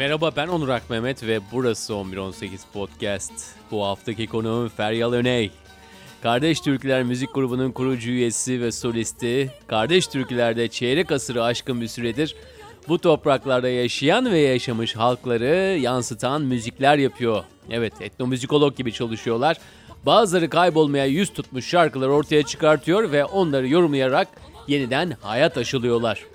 Merhaba ben Onur Akmehmet ve burası 1118 Podcast. Bu haftaki konuğum Feryal Öney. Kardeş Türküler Müzik Grubu'nun kurucu üyesi ve solisti, Kardeş Türküler'de çeyrek asırı aşkın bir süredir bu topraklarda yaşayan ve yaşamış halkları yansıtan müzikler yapıyor. Evet etnomüzikolog gibi çalışıyorlar. Bazıları kaybolmaya yüz tutmuş şarkıları ortaya çıkartıyor ve onları yorumlayarak yeniden hayat aşılıyorlar.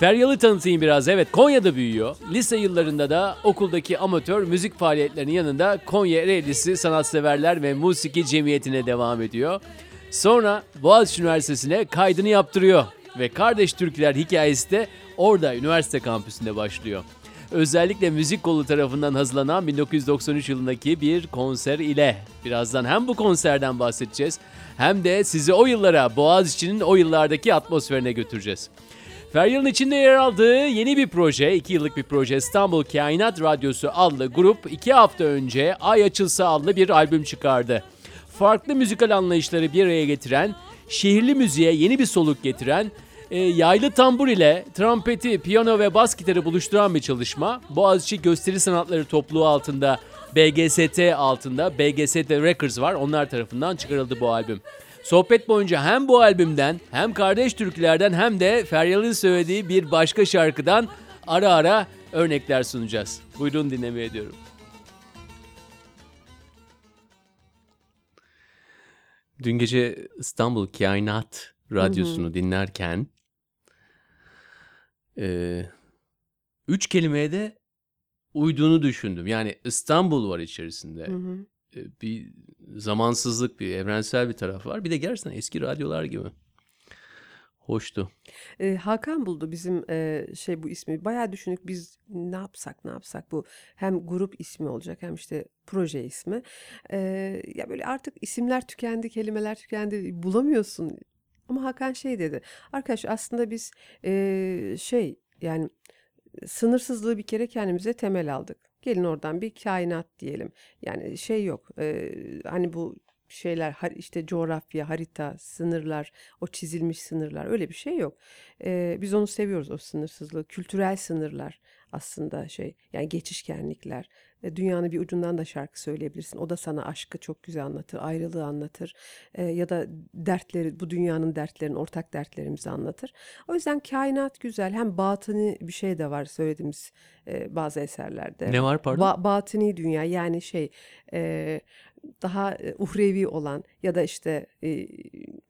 Feryal'ı tanıtayım biraz. Evet Konya'da büyüyor. Lise yıllarında da okuldaki amatör müzik faaliyetlerinin yanında Konya Ereğlisi Sanatseverler ve Musiki Cemiyeti'ne devam ediyor. Sonra Boğaziçi Üniversitesi'ne kaydını yaptırıyor. Ve Kardeş Türküler hikayesi de orada üniversite kampüsünde başlıyor. Özellikle müzik kolu tarafından hazırlanan 1993 yılındaki bir konser ile. Birazdan hem bu konserden bahsedeceğiz hem de sizi o yıllara, Boğaziçi'nin o yıllardaki atmosferine götüreceğiz. Feryal'ın içinde yer aldığı yeni bir proje, 2 yıllık bir proje İstanbul Kainat Radyosu adlı grup 2 hafta önce Ay Açılsa adlı bir albüm çıkardı. Farklı müzikal anlayışları bir araya getiren, şehirli müziğe yeni bir soluk getiren, e, yaylı tambur ile trompeti, piyano ve bas gitarı buluşturan bir çalışma. Boğaziçi Gösteri Sanatları Topluluğu altında BGST altında BGST Records var. Onlar tarafından çıkarıldı bu albüm. Sohbet boyunca hem bu albümden hem kardeş türkülerden hem de Feryal'ın söylediği bir başka şarkıdan ara ara örnekler sunacağız. Buyurun dinlemeye ediyorum. Dün gece İstanbul Kainat Radyosu'nu hı hı. dinlerken e, üç kelimeye de uyduğunu düşündüm. Yani İstanbul var içerisinde. Hı hı. E, bir zamansızlık, bir evrensel bir taraf var. Bir de gerçekten eski radyolar gibi. Hoştu. E, Hakan buldu bizim e, şey bu ismi. Bayağı düşündük biz ne yapsak ne yapsak bu hem grup ismi olacak hem işte proje ismi. E, ya böyle artık isimler tükendi, kelimeler tükendi bulamıyorsun. Ama Hakan şey dedi. Arkadaş aslında biz e, şey yani sınırsızlığı bir kere kendimize temel aldık. Gelin oradan bir kainat diyelim. Yani şey yok. E, hani bu şeyler işte coğrafya, harita, sınırlar, o çizilmiş sınırlar öyle bir şey yok. E, biz onu seviyoruz o sınırsızlığı. Kültürel sınırlar aslında şey yani geçişkenlikler. E, dünyanın bir ucundan da şarkı söyleyebilirsin. O da sana aşkı çok güzel anlatır, ayrılığı anlatır e, ya da dertleri, bu dünyanın dertlerini, ortak dertlerimizi anlatır. O yüzden kainat güzel. Hem batını bir şey de var söylediğimiz e, bazı eserlerde. Ne var pardon? Ba- batini dünya yani şey e, daha e, uhrevi olan ya da işte e,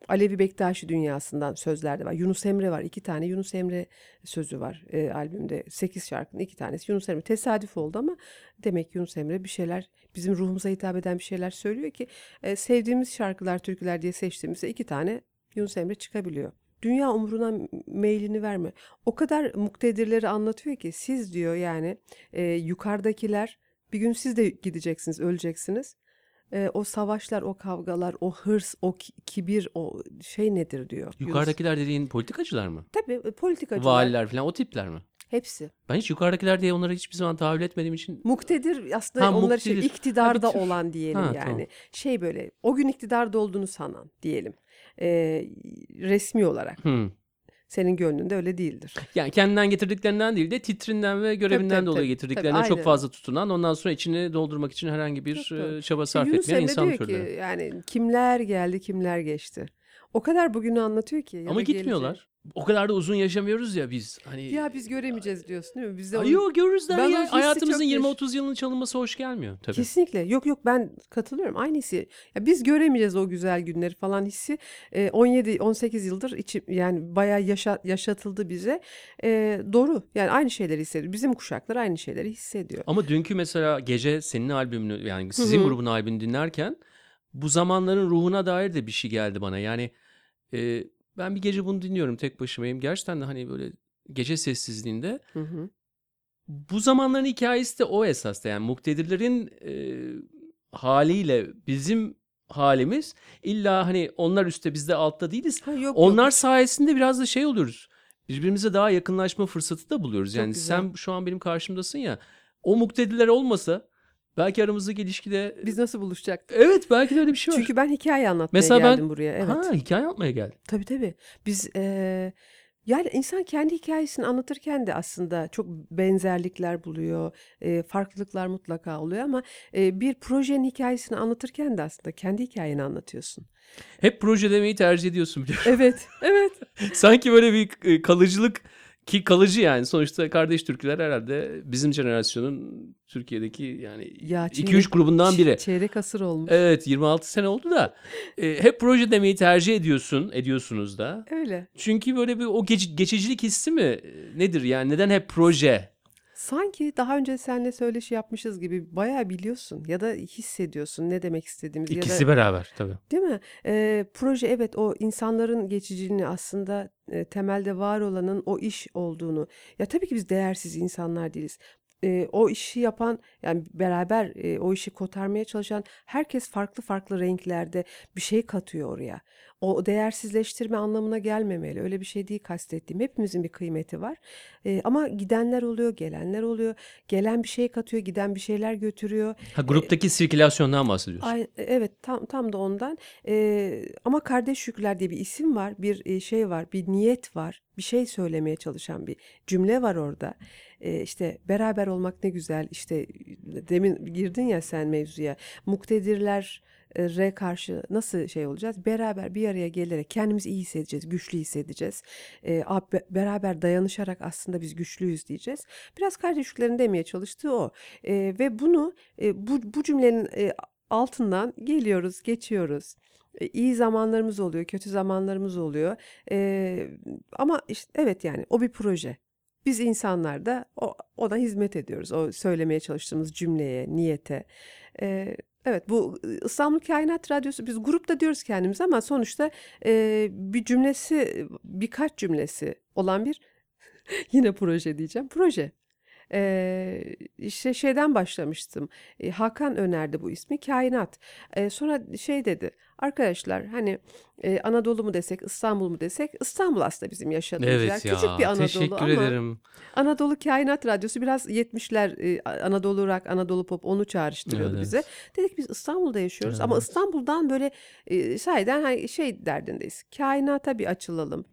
Alevi Bektaşi dünyasından sözler de var. Yunus Emre var. iki tane Yunus Emre sözü var e, albümde. Sekiz şarkının iki tanesi Yunus Emre. Tesadüf oldu ama demek Yunus Emre bir şeyler bizim ruhumuza hitap eden bir şeyler söylüyor ki e, sevdiğimiz şarkılar, türküler diye seçtiğimizde iki tane Yunus Emre çıkabiliyor. Dünya umruna meylini verme. O kadar muktedirleri anlatıyor ki siz diyor yani e, yukarıdakiler bir gün siz de gideceksiniz, öleceksiniz e, o savaşlar, o kavgalar, o hırs, o kibir, o şey nedir diyor. Yukarıdakiler dediğin politikacılar mı? Tabii e, politikacılar. Valiler falan o tipler mi? Hepsi. Ben hiç yukarıdakiler diye onları hiçbir zaman tahayyül etmediğim için. Muktedir aslında ha, onlar şey iktidarda olan diyelim ha, yani. Tamam. Şey böyle o gün iktidarda olduğunu sanan diyelim. E, resmi olarak. Hmm senin gönlünde öyle değildir. Yani kendinden getirdiklerini değil de titrinden ve görevinden tabii, tabii, dolayı getirdiklerine tabii, çok fazla tutunan ondan sonra içini doldurmak için herhangi bir tabii, çaba sarf Yunus etmeyen insan diyor türleri. Ki, yani kimler geldi kimler geçti. O kadar bugünü anlatıyor ki. Ama gitmiyorlar. Gelecek o kadar da uzun yaşamıyoruz ya biz. Hani Ya biz göremeyeceğiz diyorsun değil mi? Biz de Ay, yok görürüz der ya. Hayatımızın 20-30 yılının çalınması hoş gelmiyor tabii. Kesinlikle. Yok yok ben katılıyorum. Aynı hissi. Ya biz göremeyeceğiz o güzel günleri falan hissi. E, 17 18 yıldır içi yani bayağı yaşa, yaşatıldı bize. E, doğru. Yani aynı şeyleri hissediyor. Bizim kuşaklar aynı şeyleri hissediyor. Ama dünkü mesela gece senin albümünü yani sizin Hı-hı. grubun albümünü dinlerken bu zamanların ruhuna dair de bir şey geldi bana. Yani e, ben bir gece bunu dinliyorum tek başımayım. Gerçekten de hani böyle gece sessizliğinde. Hı hı. Bu zamanların hikayesi de o esasda yani muktedirlerin e, haliyle bizim halimiz illa hani onlar üstte biz de altta değiliz. Ha, yok, onlar yok. sayesinde biraz da şey oluyoruz. Birbirimize daha yakınlaşma fırsatı da buluyoruz. Çok yani güzel. sen şu an benim karşımdasın ya. O muktedirler olmasa Belki aramızdaki ilişkide... Biz nasıl buluşacaktık? Evet belki de öyle bir şey var. Çünkü ben hikaye anlatmaya Mesela geldim ben... buraya. Evet. Ha hikaye anlatmaya geldim. Tabii tabii. Biz e, Yani insan kendi hikayesini anlatırken de aslında çok benzerlikler buluyor, eee, farklılıklar mutlaka oluyor ama, eee, bir projenin hikayesini anlatırken de aslında kendi hikayeni anlatıyorsun. Hep proje demeyi tercih ediyorsun biliyorum. Evet, evet. Sanki böyle bir e, kalıcılık ki kalıcı yani sonuçta kardeş türküler herhalde bizim jenerasyonun Türkiye'deki yani Ya 2-3 çeyrek grubundan biri. çeyrek asır olmuş. Evet 26 sene oldu da e, hep proje demeyi tercih ediyorsun, ediyorsunuz da. Öyle. Çünkü böyle bir o geç- geçicilik hissi mi e, nedir yani neden hep proje? Sanki daha önce seninle söyleşi yapmışız gibi bayağı biliyorsun ya da hissediyorsun ne demek istediğimizi ya da İkisi beraber tabii. Değil mi? Eee, proje evet o insanların geçiciliğini aslında e, temelde var olanın o iş olduğunu. Ya tabii ki biz değersiz insanlar değiliz. Eee, o işi yapan yani beraber e, o işi kotarmaya çalışan herkes farklı farklı renklerde bir şey katıyor oraya. O değersizleştirme anlamına gelmemeli. Öyle bir şey değil kastettiğim. Hepimizin bir kıymeti var. Eee, ama gidenler oluyor, gelenler oluyor. Gelen bir şey katıyor, giden bir şeyler götürüyor. Ha gruptaki sirkülasyondan bahsediyorsun. Ay, evet tam tam da ondan. Eee, ama Kardeş Yükler diye bir isim var, bir e, şey var, bir niyet var, bir şey söylemeye çalışan bir cümle var orada. Eee, işte beraber olmak ne güzel. İşte demin girdin ya sen mevzuya. Muktedirler re karşı nasıl şey olacağız? Beraber bir araya gelerek kendimizi iyi hissedeceğiz, güçlü hissedeceğiz. Be- beraber dayanışarak aslında biz güçlüyüz diyeceğiz. Biraz kardeşliklerin demeye çalıştığı o. Eee, ve bunu e, bu, bu cümlenin e, altından geliyoruz, geçiyoruz. E, iyi zamanlarımız oluyor, kötü zamanlarımız oluyor. E, ama işte evet yani o bir proje. Biz insanlar da o, ona hizmet ediyoruz. O söylemeye çalıştığımız cümleye, niyete. E, evet bu İstanbul Kainat Radyosu biz grupta diyoruz kendimiz ama sonuçta e, bir cümlesi, birkaç cümlesi olan bir yine proje diyeceğim. Proje. Eee, işte şeyden başlamıştım. E, Hakan önerdi bu ismi. Kainat. E, sonra şey dedi. Arkadaşlar hani e, Anadolu mu desek, İstanbul mu desek? İstanbul aslında bizim yaşadığımız yer. Evet Küçük bir ya Anadolu teşekkür ama ederim. Anadolu Kainat Radyosu biraz 70'ler e, Anadolu rock, Anadolu pop onu çağrıştırıyordu bize. Evet. Dedik biz İstanbul'da yaşıyoruz ama Evet. İstanbul'dan böyle e, sahiden hani şey derdindeyiz. Kainata bir açılalım.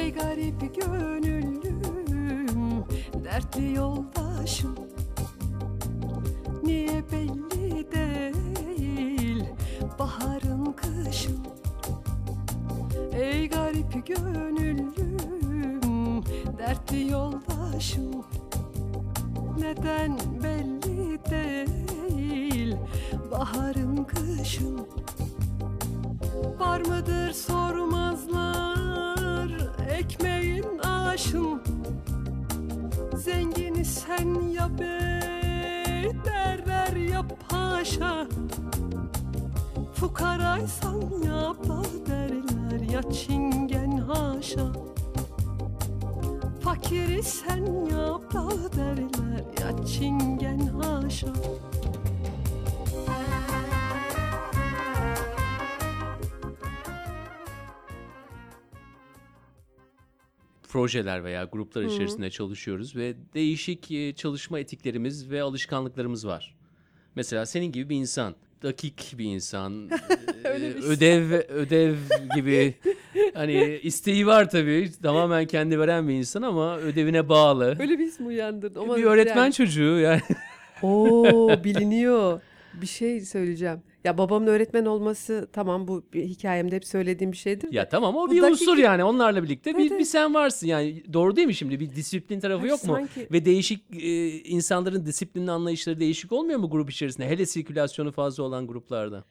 Ey garip gönüllüm, dertli yoldaşım. Niye belli değil baharın kışın? Ey garip gönüllüm, dertli yoldaşım. Neden belli değil baharın kışın? Var mıdır sormazlar ekmeğin aşın Zengini sen ya bey derler ya paşa Fukaraysan ya bal derler ya çingen haşa. Fakiri sen ya bal derler ya çingen haşa projeler veya gruplar içerisinde çalışıyoruz ve değişik e, çalışma etiklerimiz ve alışkanlıklarımız var. Mesela senin gibi bir insan, dakik bir insan, e, şey. ödev ödev gibi hani isteği var tabii. Tamamen kendi veren bir insan ama ödevine bağlı. Öyle bir his mi uyandırdın? Ama bir öğretmen yani- çocuğu yani. Oo biliniyor. Bir şey söyleyeceğim. Ya babamın öğretmen olması tamam bu bir hikayemde hep söylediğim bir şeydir. Ya tamam o Bu bir dakik- unsur yani onlarla birlikte bir, Evet, bir sen varsın yani doğru değil mi şimdi bir disiplin tarafı Ay, yok mu? sanki- Ve değişik e, insanların disiplinli anlayışları değişik olmuyor mu grup içerisinde? Hele sirkülasyonu fazla olan gruplarda.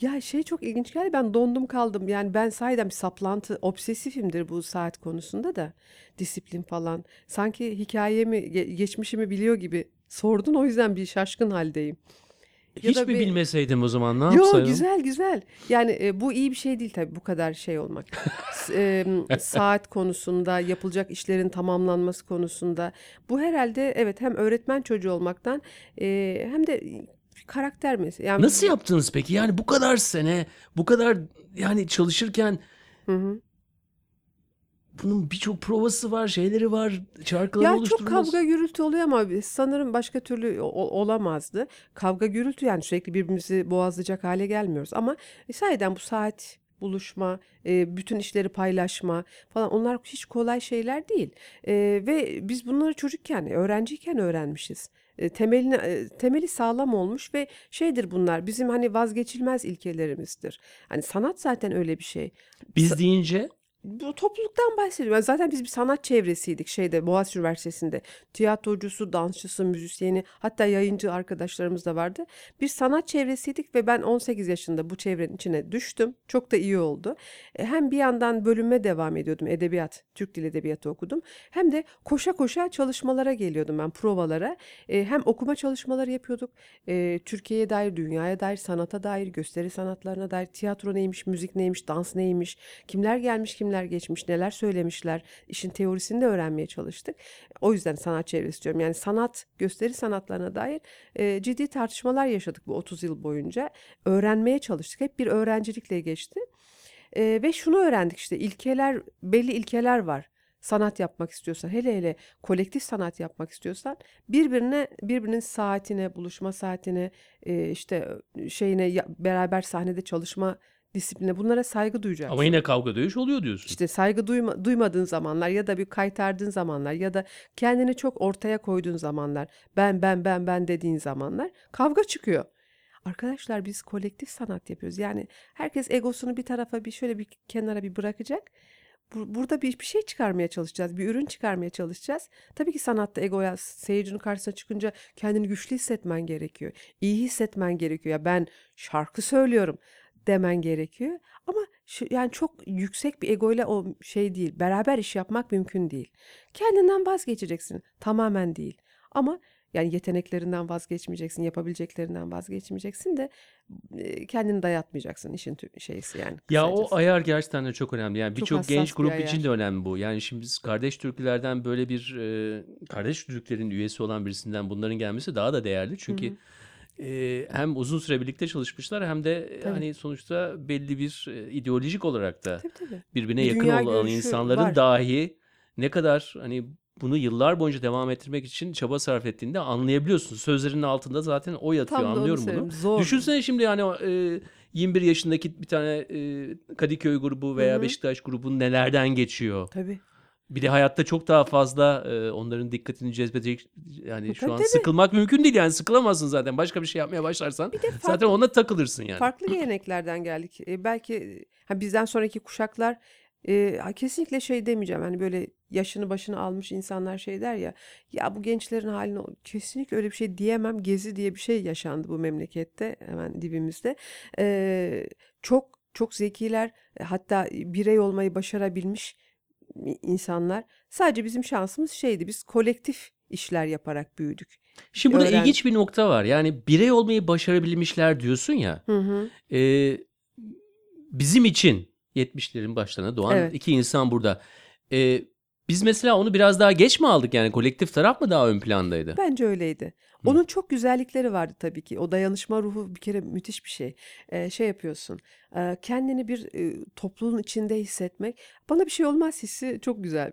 Ya şey çok ilginç geldi. Ben dondum kaldım. Yani ben sahiden bir saplantı, obsesifimdir bu saat konusunda da. Disiplin falan. Sanki hikayemi, ge- geçmişimi biliyor gibi sordun. O yüzden bir şaşkın haldeyim. Ya Hiç mi bir- bilmeseydim o zaman ne yapsaydım? güzel güzel. Yani e, bu iyi bir şey değil tabii bu kadar şey olmak. E, saat konusunda, yapılacak işlerin tamamlanması konusunda. Bu herhalde evet hem öğretmen çocuğu olmaktan e, hem de karakter meselesi. Yani Nasıl yaptınız peki? Yani bu kadar sene, bu kadar yani çalışırken Hı hı. Bunun birçok provası var, şeyleri var, şarkıları Ya çok oluşturması. kavga gürültü oluyor ama sanırım başka türlü olamazdı. Kavga gürültü yani sürekli birbirimizi boğazlayacak hale gelmiyoruz. Ama e, sahiden bu saat buluşma, e, bütün işleri paylaşma falan onlar hiç kolay şeyler değil. E, ve biz bunları çocukken, öğrenciyken öğrenmişiz. E, temelini, temeli sağlam olmuş ve şeydir bunlar bizim hani vazgeçilmez ilkelerimizdir. Hani sanat zaten öyle bir şey. Biz deyince Bu topluluktan bahsediyorum. Zaten biz bir sanat çevresiydik şeyde Boğaziçi Üniversitesi'nde. Tiyatrocusu, dansçısı, müzisyeni hatta yayıncı arkadaşlarımız da vardı. Bir sanat çevresiydik ve ben 18 yaşında bu çevrenin içine düştüm. Çok da iyi oldu. E, Hem bir yandan bölüme devam ediyordum. Edebiyat, Türk Dil Edebiyatı okudum. Hem de koşa koşa çalışmalara geliyordum ben provalara. E, Hem okuma çalışmaları yapıyorduk. E, Türkiye'ye dair, dünyaya dair, sanata dair, gösteri sanatlarına dair, tiyatro neymiş, müzik neymiş, dans neymiş, kimler gelmiş, kimler geçmiş, neler söylemişler, işin teorisini de öğrenmeye çalıştık. O yüzden sanat çevresi diyorum. Yani sanat, gösteri sanatlarına dair e, ciddi tartışmalar yaşadık bu 30 yıl boyunca. Öğrenmeye çalıştık. Hep bir öğrencilikle geçti. E, ve şunu öğrendik işte ilkeler, belli ilkeler var. Sanat yapmak istiyorsan, hele hele kolektif sanat yapmak istiyorsan birbirine birbirinin saatine, buluşma saatine, işte şeyine beraber sahnede çalışma disipline bunlara saygı duyacaksın. ama yine kavga dövüş oluyor diyorsun. İşte saygı duyma, duymadığın zamanlar ya da bir kaytardığın zamanlar ya da kendini çok ortaya koyduğun zamanlar, ben ben ben ben dediğin zamanlar kavga çıkıyor. Arkadaşlar biz kolektif sanat yapıyoruz. Yani herkes egosunu bir tarafa bir şöyle bir kenara bir bırakacak. Bu- Burada bir, bir şey çıkarmaya çalışacağız. Bir ürün çıkarmaya çalışacağız. Tabii ki sanatta egoya seyircinin karşısına çıkınca kendini güçlü hissetmen gerekiyor. İyi hissetmen gerekiyor. Ya ben şarkı söylüyorum demen gerekiyor. Ama şu, yani çok yüksek bir egoyla o şey değil. Beraber iş yapmak mümkün değil. Kendinden vazgeçeceksin. Tamamen değil. Ama yani yeteneklerinden vazgeçmeyeceksin, yapabileceklerinden vazgeçmeyeceksin de kendini dayatmayacaksın işin şeysi yani. Ya o kısacası. ayar gerçekten de çok önemli. Yani Çok birçok genç bir grup için ayar. de önemli bu. Yani şimdi biz kardeş türkülerden böyle bir kardeş türkülerin üyesi olan birisinden bunların gelmesi daha da değerli. Çünkü e, hem uzun süre birlikte çalışmışlar hem de e, Tabii. hani sonuçta belli bir e, ideolojik olarak da Tabii tabii. birbirine Bir yakın olan insanların var. dahi ne kadar hani bunu yıllar boyunca devam ettirmek için çaba sarf ettiğinde anlayabiliyorsun. Sözlerinin altında zaten o yatıyor. Tam Anlıyorum bunu. Zor. Düşünsene şimdi yani e, 21 yaşındaki bir tane e, Kadıköy grubu veya Hı hı. Beşiktaş grubu nelerden geçiyor. Tabii. Bir de hayatta çok daha fazla e, onların dikkatini cezbedecek yani şu an tabii. sıkılmak mümkün değil yani sıkılamazsın zaten. Başka bir şey yapmaya başlarsan zaten farklı- ona takılırsın yani. Farklı geleneklerden geldik. E, belki ha, bizden sonraki kuşaklar e, kesinlikle şey demeyeceğim. Hani böyle yaşını başını almış insanlar şey der ya. Ya bu gençlerin haline kesinlikle öyle bir şey diyemem. Gezi diye bir şey yaşandı bu memlekette hemen dibimizde. E, çok çok zekiler e, hatta birey olmayı başarabilmiş insanlar. Sadece bizim şansımız şeydi. Biz kolektif işler yaparak büyüdük. Şimdi burada öğren- ilginç bir nokta var. Yani birey olmayı başarabilmişler diyorsun ya. Hı hı. e, bizim için 70'lerin başlarına doğan Evet. iki insan burada. E, biz mesela onu biraz daha geç mi aldık yani kolektif taraf mı daha ön plandaydı? Bence öyleydi. Onun çok güzellikleri vardı tabii ki. O dayanışma ruhu bir kere müthiş bir şey. Ee, şey yapıyorsun. e, kendini bir e, topluluğun içinde hissetmek. Bana bir şey olmaz hissi çok güzel.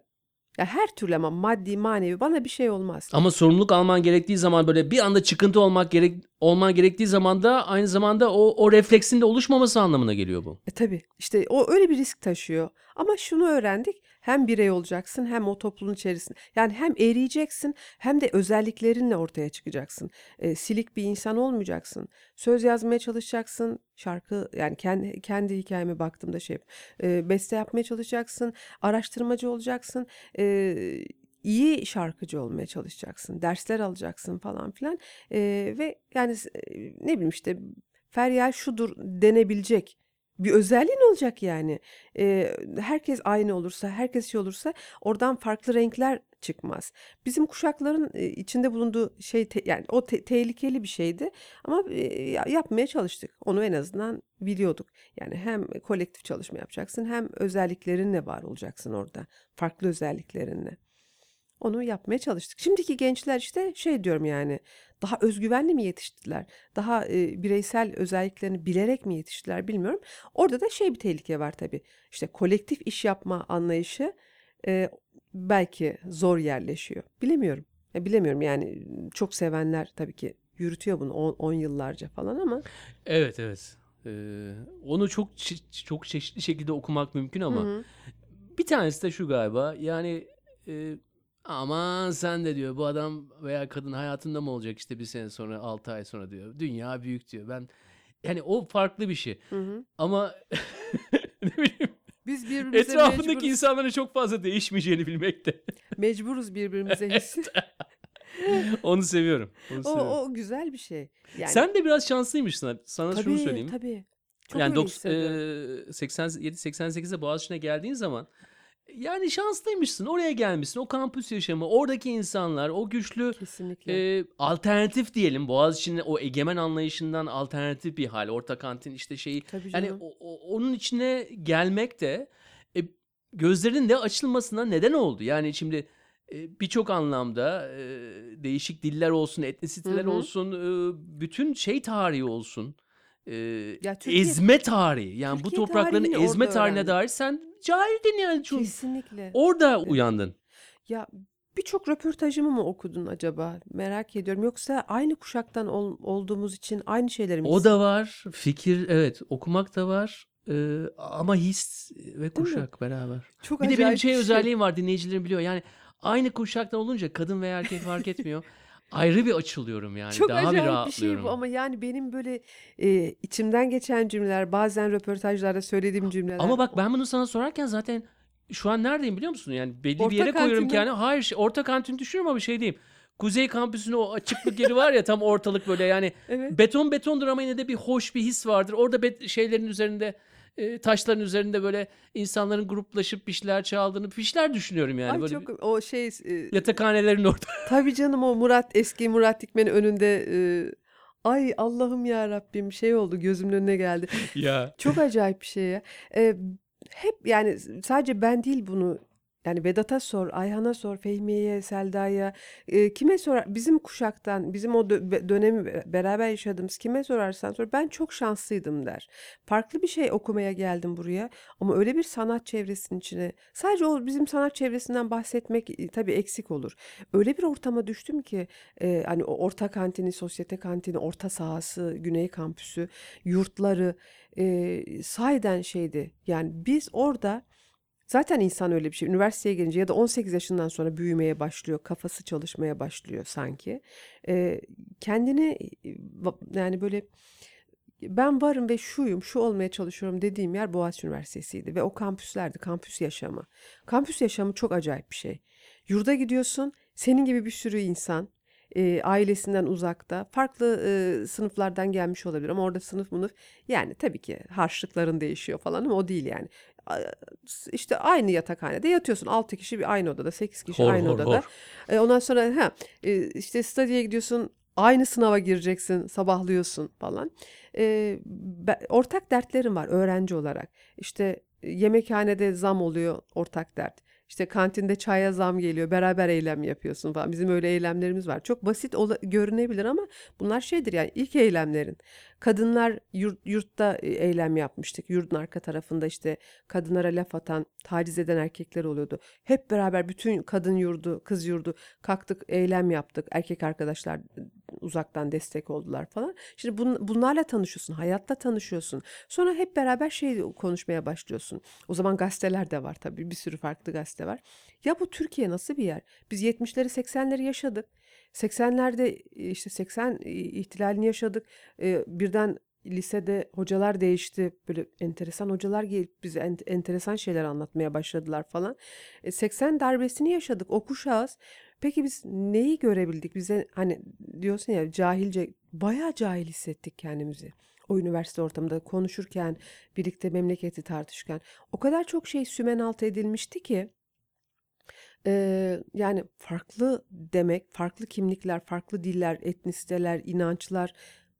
Ya her türlü ama maddi manevi bana bir şey olmaz. Ama sorumluluk alman gerektiği zaman böyle bir anda çıkıntı olmak gerek olman gerektiği zaman da aynı zamanda o o refleksin de oluşmaması anlamına geliyor bu. E tabii işte o öyle bir risk taşıyor. Ama şunu öğrendik. Hem birey olacaksın hem o topluluğun içerisinde. Yani hem eriyeceksin hem de özelliklerinle ortaya çıkacaksın. E, silik bir insan olmayacaksın. Söz yazmaya çalışacaksın. Şarkı yani kendi, kendi hikayeme baktığımda şey e, beste yapmaya çalışacaksın. Araştırmacı olacaksın. E, iyi şarkıcı olmaya çalışacaksın. Dersler alacaksın falan filan. E, ve yani e, ne bileyim işte Feryal şudur denebilecek bir özelliğin olacak yani. Ee, herkes aynı olursa, herkes şey olursa oradan farklı renkler çıkmaz. Bizim kuşakların e, içinde bulunduğu şey te- yani o te- tehlikeli bir şeydi ama e, ya- yapmaya çalıştık. Onu en azından biliyorduk. Yani hem kolektif çalışma yapacaksın hem özelliklerinle var olacaksın orada. Farklı özelliklerinle. Onu yapmaya çalıştık. Şimdiki gençler işte şey diyorum yani daha özgüvenli mi yetiştiler? Daha e, bireysel özelliklerini bilerek mi yetiştiler bilmiyorum. Orada da şey bir tehlike var tabii. İşte kolektif iş yapma anlayışı e, belki zor yerleşiyor. Bilemiyorum. Ya bilemiyorum yani çok sevenler tabii ki yürütüyor bunu 10 yıllarca falan ama Evet evet. Ee, onu çok çok çeşitli şekilde okumak mümkün ama Hı hı. bir tanesi de şu galiba yani e, aman sen de diyor bu adam veya kadın hayatında mı olacak işte bir sene sonra 6 ay sonra diyor. Dünya büyük diyor. Ben yani o farklı bir şey. Hı hı. Ama ne bileyim Biz birbirimize etrafındaki mecburuz, insanların çok fazla değişmeyeceğini bilmekte. mecburuz birbirimize hissi. Onu seviyorum. Onu o, seviyorum. o güzel bir şey. Yani Sen de biraz şanslıymışsın. Sana şunu tabii söyleyeyim. tabii. Çok Yani öyle dok- hissediyorum. eee, 87-88'de Boğaziçi'ne geldiğin zaman yani şanslıymışsın. Oraya gelmişsin. O kampüs yaşamı, oradaki insanlar, o güçlü Kesinlikle. eee, alternatif diyelim. Boğaziçi'nin o egemen anlayışından alternatif bir hal. Orta kantin işte şeyi. Tabii Yani o- o- onun içine gelmek de e, gözlerinin de açılmasına neden oldu. Yani şimdi e, birçok anlamda e, değişik diller olsun, etnisiteler olsun, e, bütün şey tarihi olsun. E, Ya Türkiye- ezme tarihi. Yani bu Türkiye toprakların tarihini ezme tarihine öğrendim. dair sen cahildin yani. Çünkü Kesinlikle. orada uyandın. Ya birçok röportajımı mı okudun acaba? Merak ediyorum. Yoksa aynı kuşaktan ol- olduğumuz için aynı şeyleri mi O da var. Fikir evet okumak da var. E, ama his ve kuşak beraber. Çok Bir de benim şey bir özelliğim var dinleyicilerim biliyor. Yani aynı kuşaktan olunca kadın veya erkek fark etmiyor. Ayrı bir açılıyorum yani. Çok Daha bir acayip bir şey rahatlıyorum. bu ama yani benim böyle e, içimden geçen cümleler, bazen röportajlarda söylediğim cümleler. Ama bak ben bunu sana sorarken zaten şu an neredeyim biliyor musun? Yani belli Orta bir yere koyuyorum kantinde. ki yani hayır şey, orta kantin düşünüyorum ama bir şey diyeyim. Kuzey kampüsünün o açıklık yeri var ya tam ortalık böyle yani Evet. beton betondur ama yine de bir hoş bir his vardır. Orada bet- şeylerin üzerinde e, taşların üzerinde böyle insanların gruplaşıp bir şeyler çaldığını bir şeyler düşünüyorum yani. Ay böyle çok bir- o şey e, yatakhanelerin orada. tabii canım o Murat eski Murat Dikmen'in önünde e, ay Allah'ım ya Rabbim şey oldu gözümün önüne geldi. ya. Çok acayip bir şey ya. Ee, hep yani sadece ben değil bunu yani Vedat'a sor, Ayhan'a sor, Fehmiye'ye, Selda'ya, e, kime sorar? Bizim kuşaktan, bizim o dö- dönemi be- beraber yaşadığımız kime sorarsan sor. Ben çok şanslıydım der. Farklı bir şey okumaya geldim buraya ama öyle bir sanat çevresinin içine, sadece o bizim sanat çevresinden bahsetmek e, tabii eksik olur. Öyle bir ortama düştüm ki e, hani o orta kantini, sosyete kantini, orta sahası, güney kampüsü, yurtları e, sahiden şeydi. Yani biz orada zaten insan öyle bir şey. Üniversiteye gelince ya da 18 yaşından sonra büyümeye başlıyor, kafası çalışmaya başlıyor sanki. E, kendini e, yani böyle ben varım ve şuyum, şu olmaya çalışıyorum dediğim yer Boğaziçi Üniversitesi'ydi ve o kampüslerdi, kampüs yaşamı. Kampüs yaşamı çok acayip bir şey. Yurda gidiyorsun, senin gibi bir sürü insan, e, ailesinden uzakta, farklı e, sınıflardan gelmiş olabilir ama orada sınıf mınıf yani tabii ki harçlıkların değişiyor falan ama o değil yani. İşte aynı yatakhanede yatıyorsun. 6 kişi bir aynı odada, 8 kişi Hor, aynı hor, odada. hor. E, ondan sonra ha e, işte stadyeye gidiyorsun. Aynı sınava gireceksin, sabahlıyorsun falan. E, be- ortak dertlerim var öğrenci olarak. İşte e, yemekhanede zam oluyor, ortak dert. İşte kantinde çaya zam geliyor, beraber eylem yapıyorsun falan. Bizim öyle eylemlerimiz var. Çok basit ola- görünebilir ama bunlar şeydir yani ilk eylemlerin. Kadınlar yurt, yurtta e, eylem yapmıştık. Yurdun arka tarafında işte kadınlara laf atan, taciz eden erkekler oluyordu. Hep beraber bütün kadın yurdu, kız yurdu kalktık, eylem yaptık. Erkek arkadaşlar uzaktan destek oldular falan. Şimdi bun- bunlarla tanışıyorsun, hayatla tanışıyorsun. Sonra hep beraber şey konuşmaya başlıyorsun. O zaman gazeteler de var tabii. Bir sürü farklı gazete var. Ya bu Türkiye nasıl bir yer? Biz 70'leri 80'leri yaşadık. 80'lerde e, işte 80 ihtilalini yaşadık. Birden lisede hocalar değişti. Böyle enteresan hocalar gelip bize ent- enteresan şeyler anlatmaya başladılar falan. E, 80 darbesini yaşadık. O kuşağız. Peki biz neyi görebildik? Bize hani diyorsun ya cahilce bayağı cahil hissettik kendimizi. O üniversite ortamında konuşurken, birlikte memleketi tartışırken o kadar çok şey sümen altı edilmişti ki Eee, yani farklı demek, farklı kimlikler, farklı diller, etnisiteler, inançlar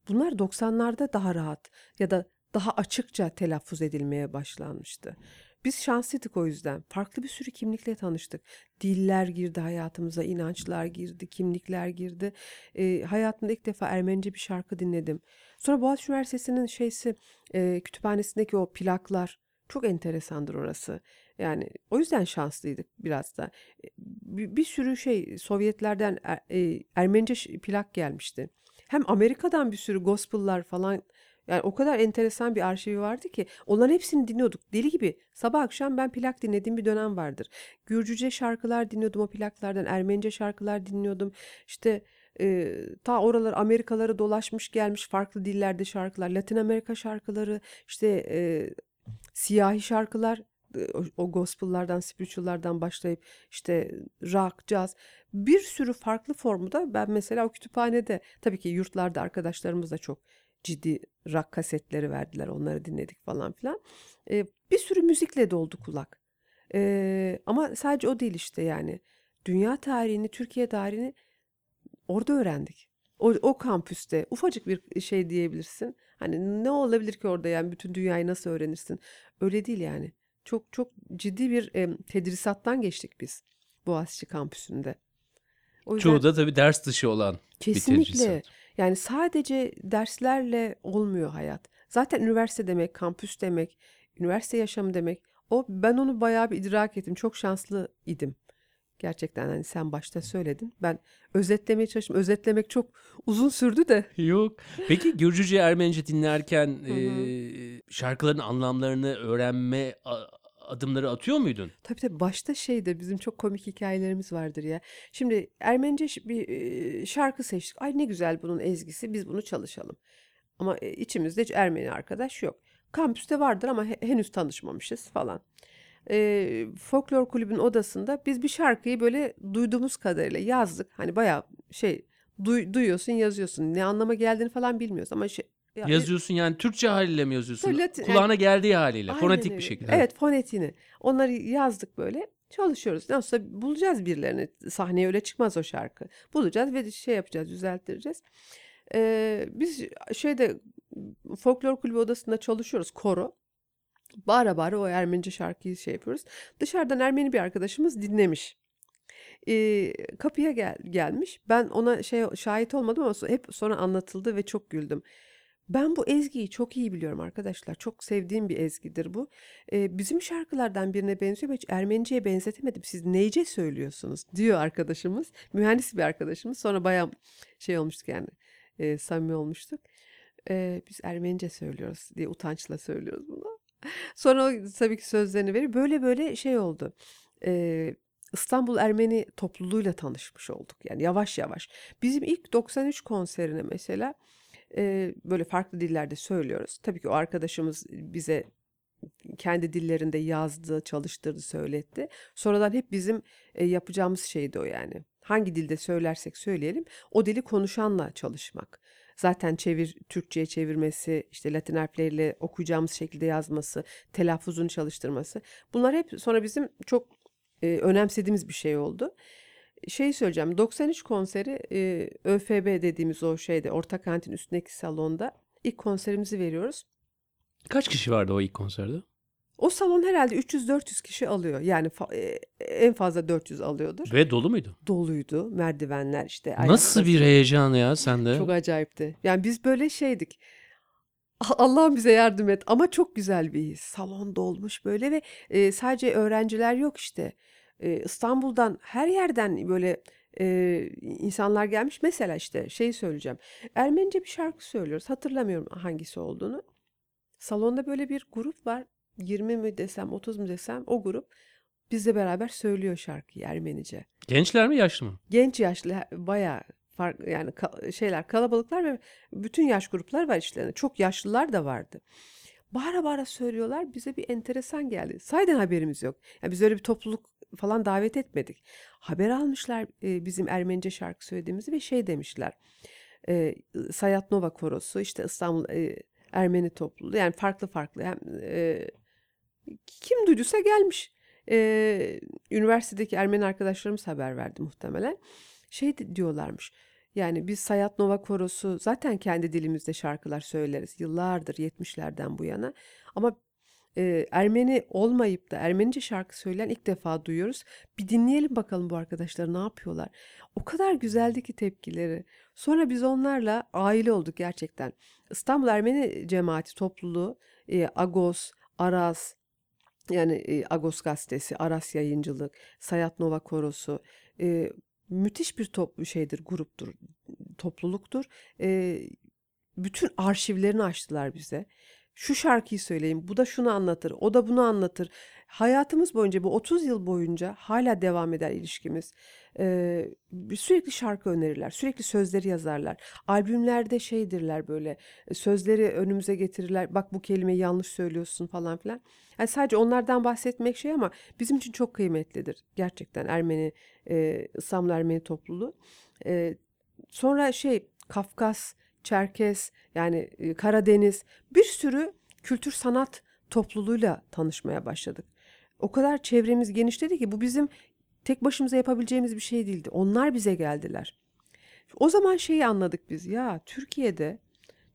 bunlar 90'larda daha rahat ya da daha açıkça telaffuz edilmeye başlanmıştı. Biz şanslıydık o yüzden. Farklı bir sürü kimlikle tanıştık. Diller girdi hayatımıza, inançlar girdi, kimlikler girdi. Eee, hayatımda ilk defa Ermenice bir şarkı dinledim. Sonra Boğaziçi Üniversitesi'nin şeysi, eee, kütüphanesindeki o plaklar çok enteresandır orası. Yani o yüzden şanslıydık biraz da. E, Bir, bir sürü şey Sovyetlerden Er- e, Ermenice plak gelmişti. Hem Amerika'dan bir sürü gospel'lar falan yani o kadar enteresan bir arşivi vardı ki onların hepsini dinliyorduk. Deli gibi sabah akşam ben plak dinlediğim bir dönem vardır. Gürcüce şarkılar dinliyordum o plaklardan. Ermenice şarkılar dinliyordum. İşte e, ta oralar Amerikaları dolaşmış gelmiş farklı dillerde şarkılar. Latin Amerika şarkıları işte e, siyahi şarkılar o, gospel'lardan, spiritual'lardan başlayıp işte rock, jazz bir sürü farklı formu da ben mesela o kütüphanede tabii ki yurtlarda arkadaşlarımız da çok ciddi rock kasetleri verdiler. Onları dinledik falan filan. E, bir sürü müzikle doldu kulak. E, ama sadece o değil işte yani. Dünya tarihini, Türkiye tarihini orada öğrendik. O, o kampüste ufacık bir şey diyebilirsin. Hani ne olabilir ki orada yani bütün dünyayı nasıl öğrenirsin? Öyle değil yani. Çok çok ciddi bir em, tedrisattan geçtik biz Boğaziçi kampüsünde. O yüzden Çoğu da tabii ders dışı olan bir kesinlikle tedrisat. yani sadece derslerle olmuyor hayat. Zaten üniversite demek, kampüs demek, üniversite yaşamı demek. O ben onu bayağı bir idrak ettim. Çok şanslı idim. Gerçekten hani sen başta söyledin. Ben özetlemeye çalıştım. Özetlemek çok uzun sürdü de. Yok. Peki Gürcüce, Ermenice dinlerken e, şarkıların anlamlarını öğrenme adımları atıyor muydun? Tabii tabii başta şeyde bizim çok komik hikayelerimiz vardır ya. Şimdi Ermenice bir şarkı seçtik. Ay ne güzel bunun ezgisi biz bunu çalışalım. Ama içimizde hiç Ermeni arkadaş yok. Kampüste vardır ama he- henüz tanışmamışız falan. E, folklor kulübün odasında biz bir şarkıyı böyle duyduğumuz kadarıyla yazdık. Hani bayağı şey duy- duyuyorsun yazıyorsun. Ne anlama geldiğini falan bilmiyoruz ama şey, ya- Yazıyorsun yani Türkçe haliyle mi yazıyorsun? Tabii Latin- Kulağına geldiği haliyle, fonetik bir şekilde. Evet fonetiğini. Onları yazdık böyle. Çalışıyoruz. Nasılsa bulacağız birilerini. Sahneye öyle çıkmaz o şarkı. Bulacağız ve şey yapacağız, düzelttireceğiz. Ee, biz şeyde folklor kulübü odasında çalışıyoruz. Koro. Bağıra bağıra o Ermenice şarkıyı şey yapıyoruz. Dışarıdan Ermeni bir arkadaşımız dinlemiş. Ee, kapıya gel, gelmiş. Ben ona şey şahit olmadım ama hep sonra anlatıldı ve çok güldüm. Ben bu ezgiyi çok iyi biliyorum arkadaşlar. Çok sevdiğim bir ezgidir bu. Ee, bizim şarkılardan birine benziyor ama hiç Ermenice'ye benzetemedim. Siz neyce söylüyorsunuz diyor arkadaşımız. Mühendis bir arkadaşımız. Sonra bayağı şey olmuştuk yani e, samimi olmuştuk. Ee, biz Ermenice söylüyoruz diye utançla söylüyoruz bunu. Sonra o tabii ki sözlerini veriyor. Böyle böyle şey oldu. Ee, İstanbul Ermeni topluluğuyla tanışmış olduk. Yani yavaş yavaş. Bizim ilk 93 konserine mesela e, böyle farklı dillerde söylüyoruz. Tabii ki o arkadaşımız bize kendi dillerinde yazdı, çalıştırdı, söyletti. Sonradan hep bizim e, yapacağımız şeydi o yani. Hangi dilde söylersek söyleyelim o dili konuşanla çalışmak. Zaten çevir Türkçe'ye çevirmesi, işte Latin harfleriyle okuyacağımız şekilde yazması, telaffuzunu çalıştırması. Bunlar hep sonra bizim çok e, önemsediğimiz bir şey oldu. Şey söyleyeceğim 93 konseri e, ÖFB dediğimiz o şeyde orta kantin üstündeki salonda ilk konserimizi veriyoruz. Kaç kişi vardı o ilk konserde? O salon herhalde 300-400 kişi alıyor. Yani fa- e, en fazla 400 alıyordur. Ve dolu muydu? Doluydu. Merdivenler işte. Nasıl bir heyecan ya sende? Çok acayipti. Yani biz böyle şeydik. "Ah, Allah'ım bize yardım et. Ama çok güzel bir his. Salon dolmuş böyle ve e, sadece öğrenciler yok işte. E, İstanbul'dan her yerden böyle e, insanlar gelmiş. Mesela işte şey söyleyeceğim. Ermenice bir şarkı söylüyoruz. Hatırlamıyorum hangisi olduğunu. Salonda böyle bir grup var. 20 mi desem 30 mu desem o grup bizle beraber söylüyor şarkıyı Ermenice. Gençler mi yaşlı mı? Genç yaşlı bayağı fark yani ka- şeyler kalabalıklar ve bütün yaş gruplar var içlerinde. Çok yaşlılar da vardı. Bağıra bağıra söylüyorlar. Bize bir enteresan geldi. Sayden haberimiz yok. Yani biz öyle bir topluluk falan davet etmedik. Haber almışlar e, bizim Ermenice şarkı söylediğimizi ve şey demişler. E, Sayat Nova Korosu işte İstanbul e, Ermeni topluluğu yani farklı farklı hem e, kim duyduysa gelmiş. Ee, üniversitedeki Ermeni arkadaşlarımız haber verdi muhtemelen. Şey di- diyorlarmış. Yani biz Sayat Nova Korosu zaten kendi dilimizde şarkılar söyleriz. Yıllardır 70'lerden bu yana. Ama e, Ermeni olmayıp da Ermenice şarkı söyleyen ilk defa duyuyoruz. Bir dinleyelim bakalım bu arkadaşlar ne yapıyorlar. O kadar güzeldi ki tepkileri. Sonra biz onlarla aile olduk gerçekten. İstanbul Ermeni Cemaati topluluğu, e, Agos, Aras, yani e, Agos Gazetesi, Aras Yayıncılık, Sayat Nova Korosu, e, müthiş bir top şeydir, gruptur, topluluktur. E, bütün arşivlerini açtılar bize. Şu şarkıyı söyleyeyim, bu da şunu anlatır, o da bunu anlatır. Hayatımız boyunca, bu 30 yıl boyunca hala devam eder ilişkimiz. Ee, sürekli şarkı önerirler, sürekli sözleri yazarlar. Albümlerde şeydirler böyle, e, sözleri önümüze getirirler. Bak bu kelimeyi yanlış söylüyorsun falan filan. Yani sadece onlardan bahsetmek şey ama bizim için çok kıymetlidir. Gerçekten Ermeni, e, İstanbul Ermeni topluluğu. E, sonra şey Kafkas, Çerkes yani e, Karadeniz bir sürü kültür sanat topluluğuyla tanışmaya başladık. O kadar çevremiz genişledi ki bu bizim tek başımıza yapabileceğimiz bir şey değildi. Onlar bize geldiler. O zaman şeyi anladık biz. Ya Türkiye'de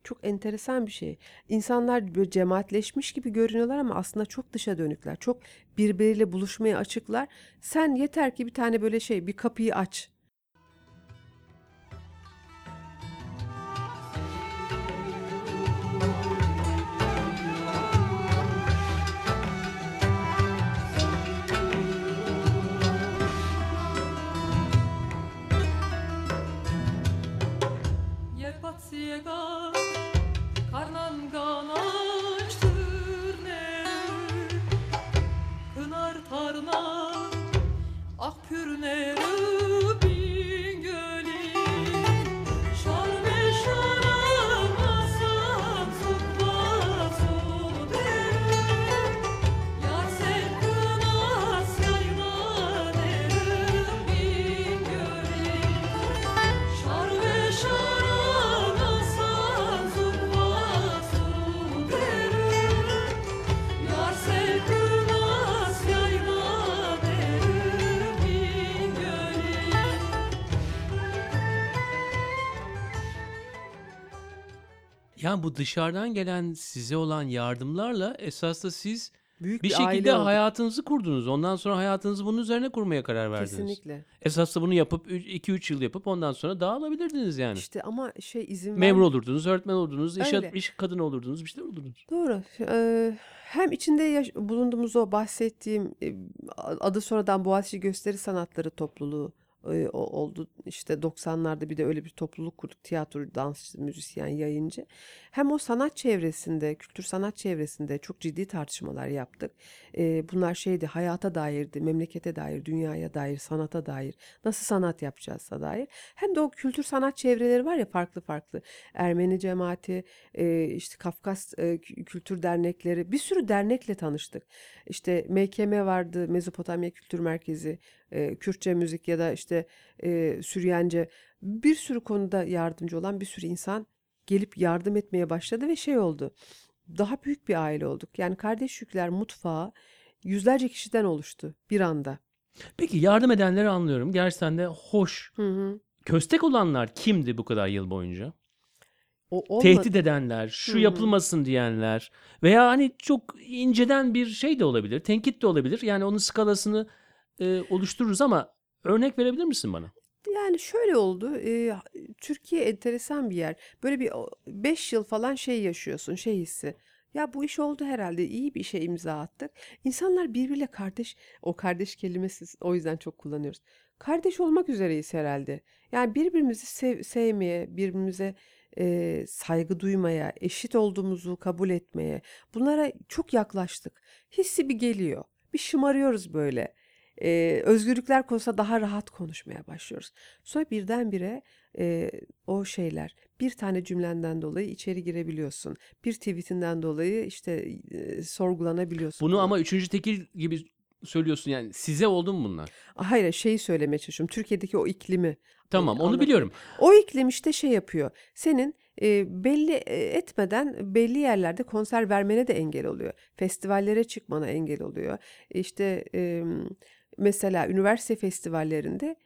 çok enteresan bir şey. İnsanlar böyle cemaatleşmiş gibi görünüyorlar ama aslında çok dışa dönükler. Çok birbiriyle buluşmaya açıklar. Sen yeter ki bir tane böyle şey bir kapıyı aç. siega karnan ganaçtır ne? Kınar tarna ah ak pürne Yani bu dışarıdan gelen size olan yardımlarla esas da siz Büyük bir bir, şekilde olduk. hayatınızı kurdunuz. Ondan sonra hayatınızı bunun üzerine kurmaya karar verdiniz. Kesinlikle. Esas da bunu yapıp 2-3 yıl yapıp ondan sonra dağılabilirdiniz yani. İşte ama şey izin Memur ver- olurdunuz, öğretmen olurdunuz, iş, Öyle. iş kadını olurdunuz, bir şeyler olurdunuz. Doğru. Eee, hem içinde yaş- bulunduğumuz o bahsettiğim e, adı sonradan Boğaziçi Gösteri Sanatları topluluğu e, oldu. İşte 90'larda bir de öyle bir topluluk kurduk. Tiyatro, dansçı, müzisyen, yayıncı. Hem o sanat çevresinde, kültür sanat çevresinde çok ciddi tartışmalar yaptık. E, bunlar şeydi, hayata dairdi, memlekete dair, dünyaya dair, sanata dair, nasıl sanat yapacağızsa dair. Hem de o kültür sanat çevreleri var ya farklı farklı. Ermeni cemaati, e, işte Kafkas e, kü- kültür dernekleri, bir sürü dernekle tanıştık. İşte MKM vardı, Mezopotamya Kültür Merkezi, e, Kürtçe müzik ya da işte e, Süryance bir sürü konuda yardımcı olan bir sürü insan gelip yardım etmeye başladı ve şey oldu. Daha büyük bir aile olduk. Yani Kardeş Yükler mutfağı yüzlerce kişiden oluştu bir anda. Peki yardım edenleri anlıyorum. Gerçekten de hoş. Hı hı. Köstek olanlar kimdi bu kadar yıl boyunca? O olma- Tehdit edenler, şu Hı hı. yapılmasın diyenler veya hani çok inceden bir şey de olabilir, tenkit de olabilir. Yani onun skalasını e, oluştururuz ama örnek verebilir misin bana? Yani şöyle oldu. e, Türkiye enteresan bir yer. Böyle bir 5 yıl falan şey yaşıyorsun, şey hissi. Ya bu iş oldu herhalde. iyi bir işe imza attık. İnsanlar birbiriyle kardeş, o kardeş kelimesi o yüzden çok kullanıyoruz. Kardeş olmak üzereyiz herhalde. Yani birbirimizi sev- sevmeye, birbirimize e, saygı duymaya, eşit olduğumuzu kabul etmeye, bunlara çok yaklaştık. Hissi bir geliyor. Bir şımarıyoruz böyle. Ee, özgürlükler konusunda daha rahat konuşmaya başlıyoruz. Sonra birdenbire e, o şeyler bir tane cümlenden dolayı içeri girebiliyorsun. Bir tweetinden dolayı işte e, sorgulanabiliyorsun Bunu falan. ama üçüncü tekil gibi söylüyorsun yani size oldu mu bunlar? Hayır şeyi söylemeye çalışıyorum. Türkiye'deki o iklimi. Tamam onu biliyorum. O iklim işte şey yapıyor. Senin e, belli e, etmeden belli yerlerde konser vermene de engel oluyor. Festivallere çıkmana engel oluyor. İşte e, mesela üniversite festivallerinde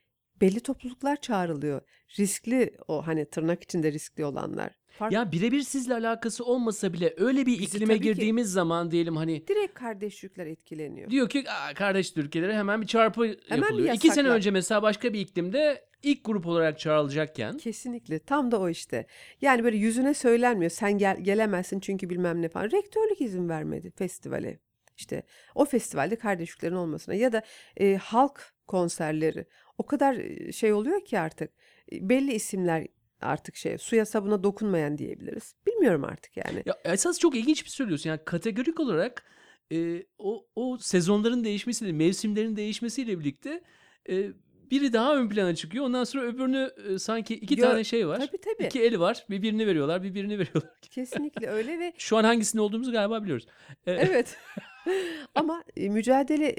belli topluluklar çağrılıyor. Riskli o hani tırnak içinde riskli olanlar. Fark- Ya birebir sizle alakası olmasa bile öyle bir Bizi iklime tabii ki- girdiğimiz zaman diyelim hani direkt kardeşlikler etkileniyor. diyor ki "Aa, kardeş ülkelere hemen bir çarpı bir yapılıyor. İki sene önce mesela başka bir iklimde ilk grup olarak çağrılacakken Kesinlikle. Tam da o işte. Yani böyle yüzüne söylenmiyor. Sen gel gelemezsin çünkü bilmem ne falan. Rektörlük izin vermedi festivale. İşte o festivalde kardeşliklerin olmasına ya da e, halk konserleri o kadar şey oluyor ki artık belli isimler artık şey suya sabuna dokunmayan diyebiliriz. Bilmiyorum artık yani. Ya esas çok ilginç bir şey söylüyorsun. Yani kategorik olarak e, o o sezonların değişmesiyle, mevsimlerin değişmesiyle birlikte e, biri daha ön plana çıkıyor. Ondan sonra öbürünü e, sanki iki Gö- tane şey var. Tabii tabii. İki eli var. Bir birini veriyorlar, bir birini veriyorlar. Kesinlikle öyle ve Şu an hangisinde olduğumuzu galiba biliyoruz. E, Evet. Ama e, mücadele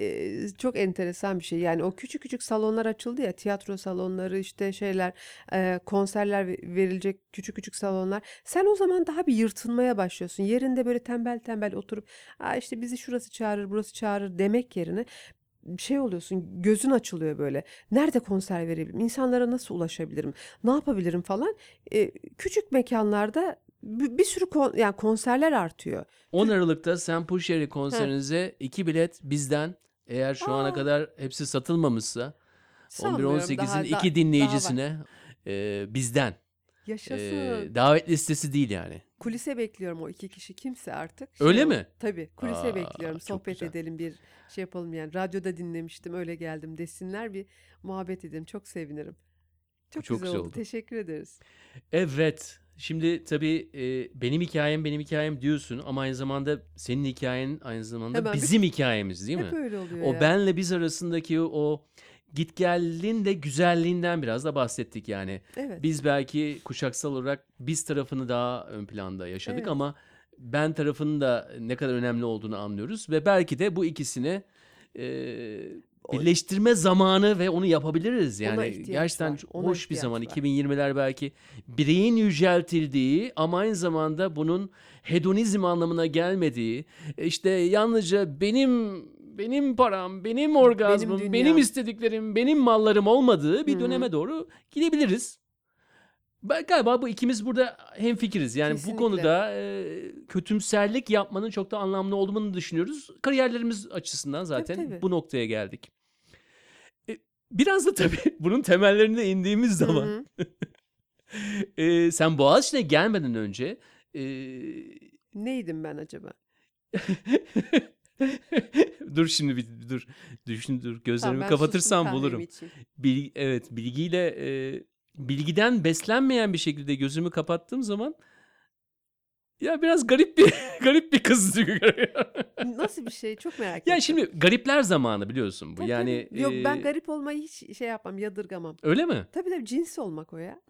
e, çok enteresan bir şey. Yani o küçük küçük salonlar açıldı ya, tiyatro salonları işte şeyler, e, konserler ve- verilecek küçük küçük salonlar. Sen o zaman daha bir yırtınmaya başlıyorsun. Yerinde böyle tembel tembel oturup, Aa işte bizi şurası çağırır, burası çağırır demek yerine şey oluyorsun, gözün açılıyor böyle. Nerede konser verebilirim? İnsanlara nasıl ulaşabilirim? Ne yapabilirim falan. E, küçük mekanlarda bir, bir sürü kon- yani konserler artıyor. 10 Aralık'ta Sen Pusher'i konserinize iki bilet bizden eğer şu ana Aa. kadar hepsi satılmamışsa Sanmıyorum 11-18'in daha- da- iki daha dinleyicisine e, bizden Yaşasın. e, davet listesi değil yani. Kulise bekliyorum o iki kişi kimse artık. Öyle ol- mi? Tabii kulise Aa, bekliyorum. Sohbet güzel. edelim bir şey yapalım yani. Radyoda dinlemiştim öyle geldim desinler bir muhabbet edelim. Çok sevinirim. Çok, çok güzel, güzel oldu. oldu. Teşekkür ederiz. Evet. Şimdi tabii e, benim hikayem benim hikayem diyorsun ama aynı zamanda senin hikayen aynı zamanda Hemen bir- bizim hikayemiz değil mi? Hep öyle oluyor O ya. benle biz arasındaki o git gelin de güzelliğinden biraz da bahsettik yani. Evet. Biz belki kuşaksal olarak biz tarafını daha ön planda yaşadık Evet. ama ben tarafının da ne kadar önemli olduğunu anlıyoruz ve belki de bu ikisini e, birleştirme zamanı ve onu yapabiliriz yani gerçekten var, ona hoş bir zaman var. 2020'ler belki bireyin yüceltildiği ama aynı zamanda bunun hedonizm anlamına gelmediği e, işte yalnızca benim benim param, benim orgazmım, benim, dünyam. istediklerim, benim mallarım olmadığı bir Hı hı. döneme doğru gidebiliriz. Ben galiba bu ikimiz burada hemfikiriz. Yani bu Kesinlikle. konuda e, kötümserlik yapmanın çok da anlamlı olduğunu düşünüyoruz. Kariyerlerimiz açısından zaten tabii. bu noktaya geldik. E, biraz da tabii bunun temellerine indiğimiz Hı zaman hı. e, sen Boğaziçi'ne gelmeden önce e, Neydim ben acaba? dur şimdi bir dur düşün dur Tamam, gözlerimi ben kapatırsam bulurum. Bilgi, evet bilgiyle e, bilgiden beslenmeyen bir şekilde gözümü kapattığım zaman ya biraz garip bir garip bir kız Nasıl bir şey? Çok merak ettim. ya şimdi garipler zamanı biliyorsun bu. Tabii, yani tabii. Yok ben e, garip olmayı hiç şey yapmam, yadırgamam. öyle mi? Tabii tabii cins olmak o ya.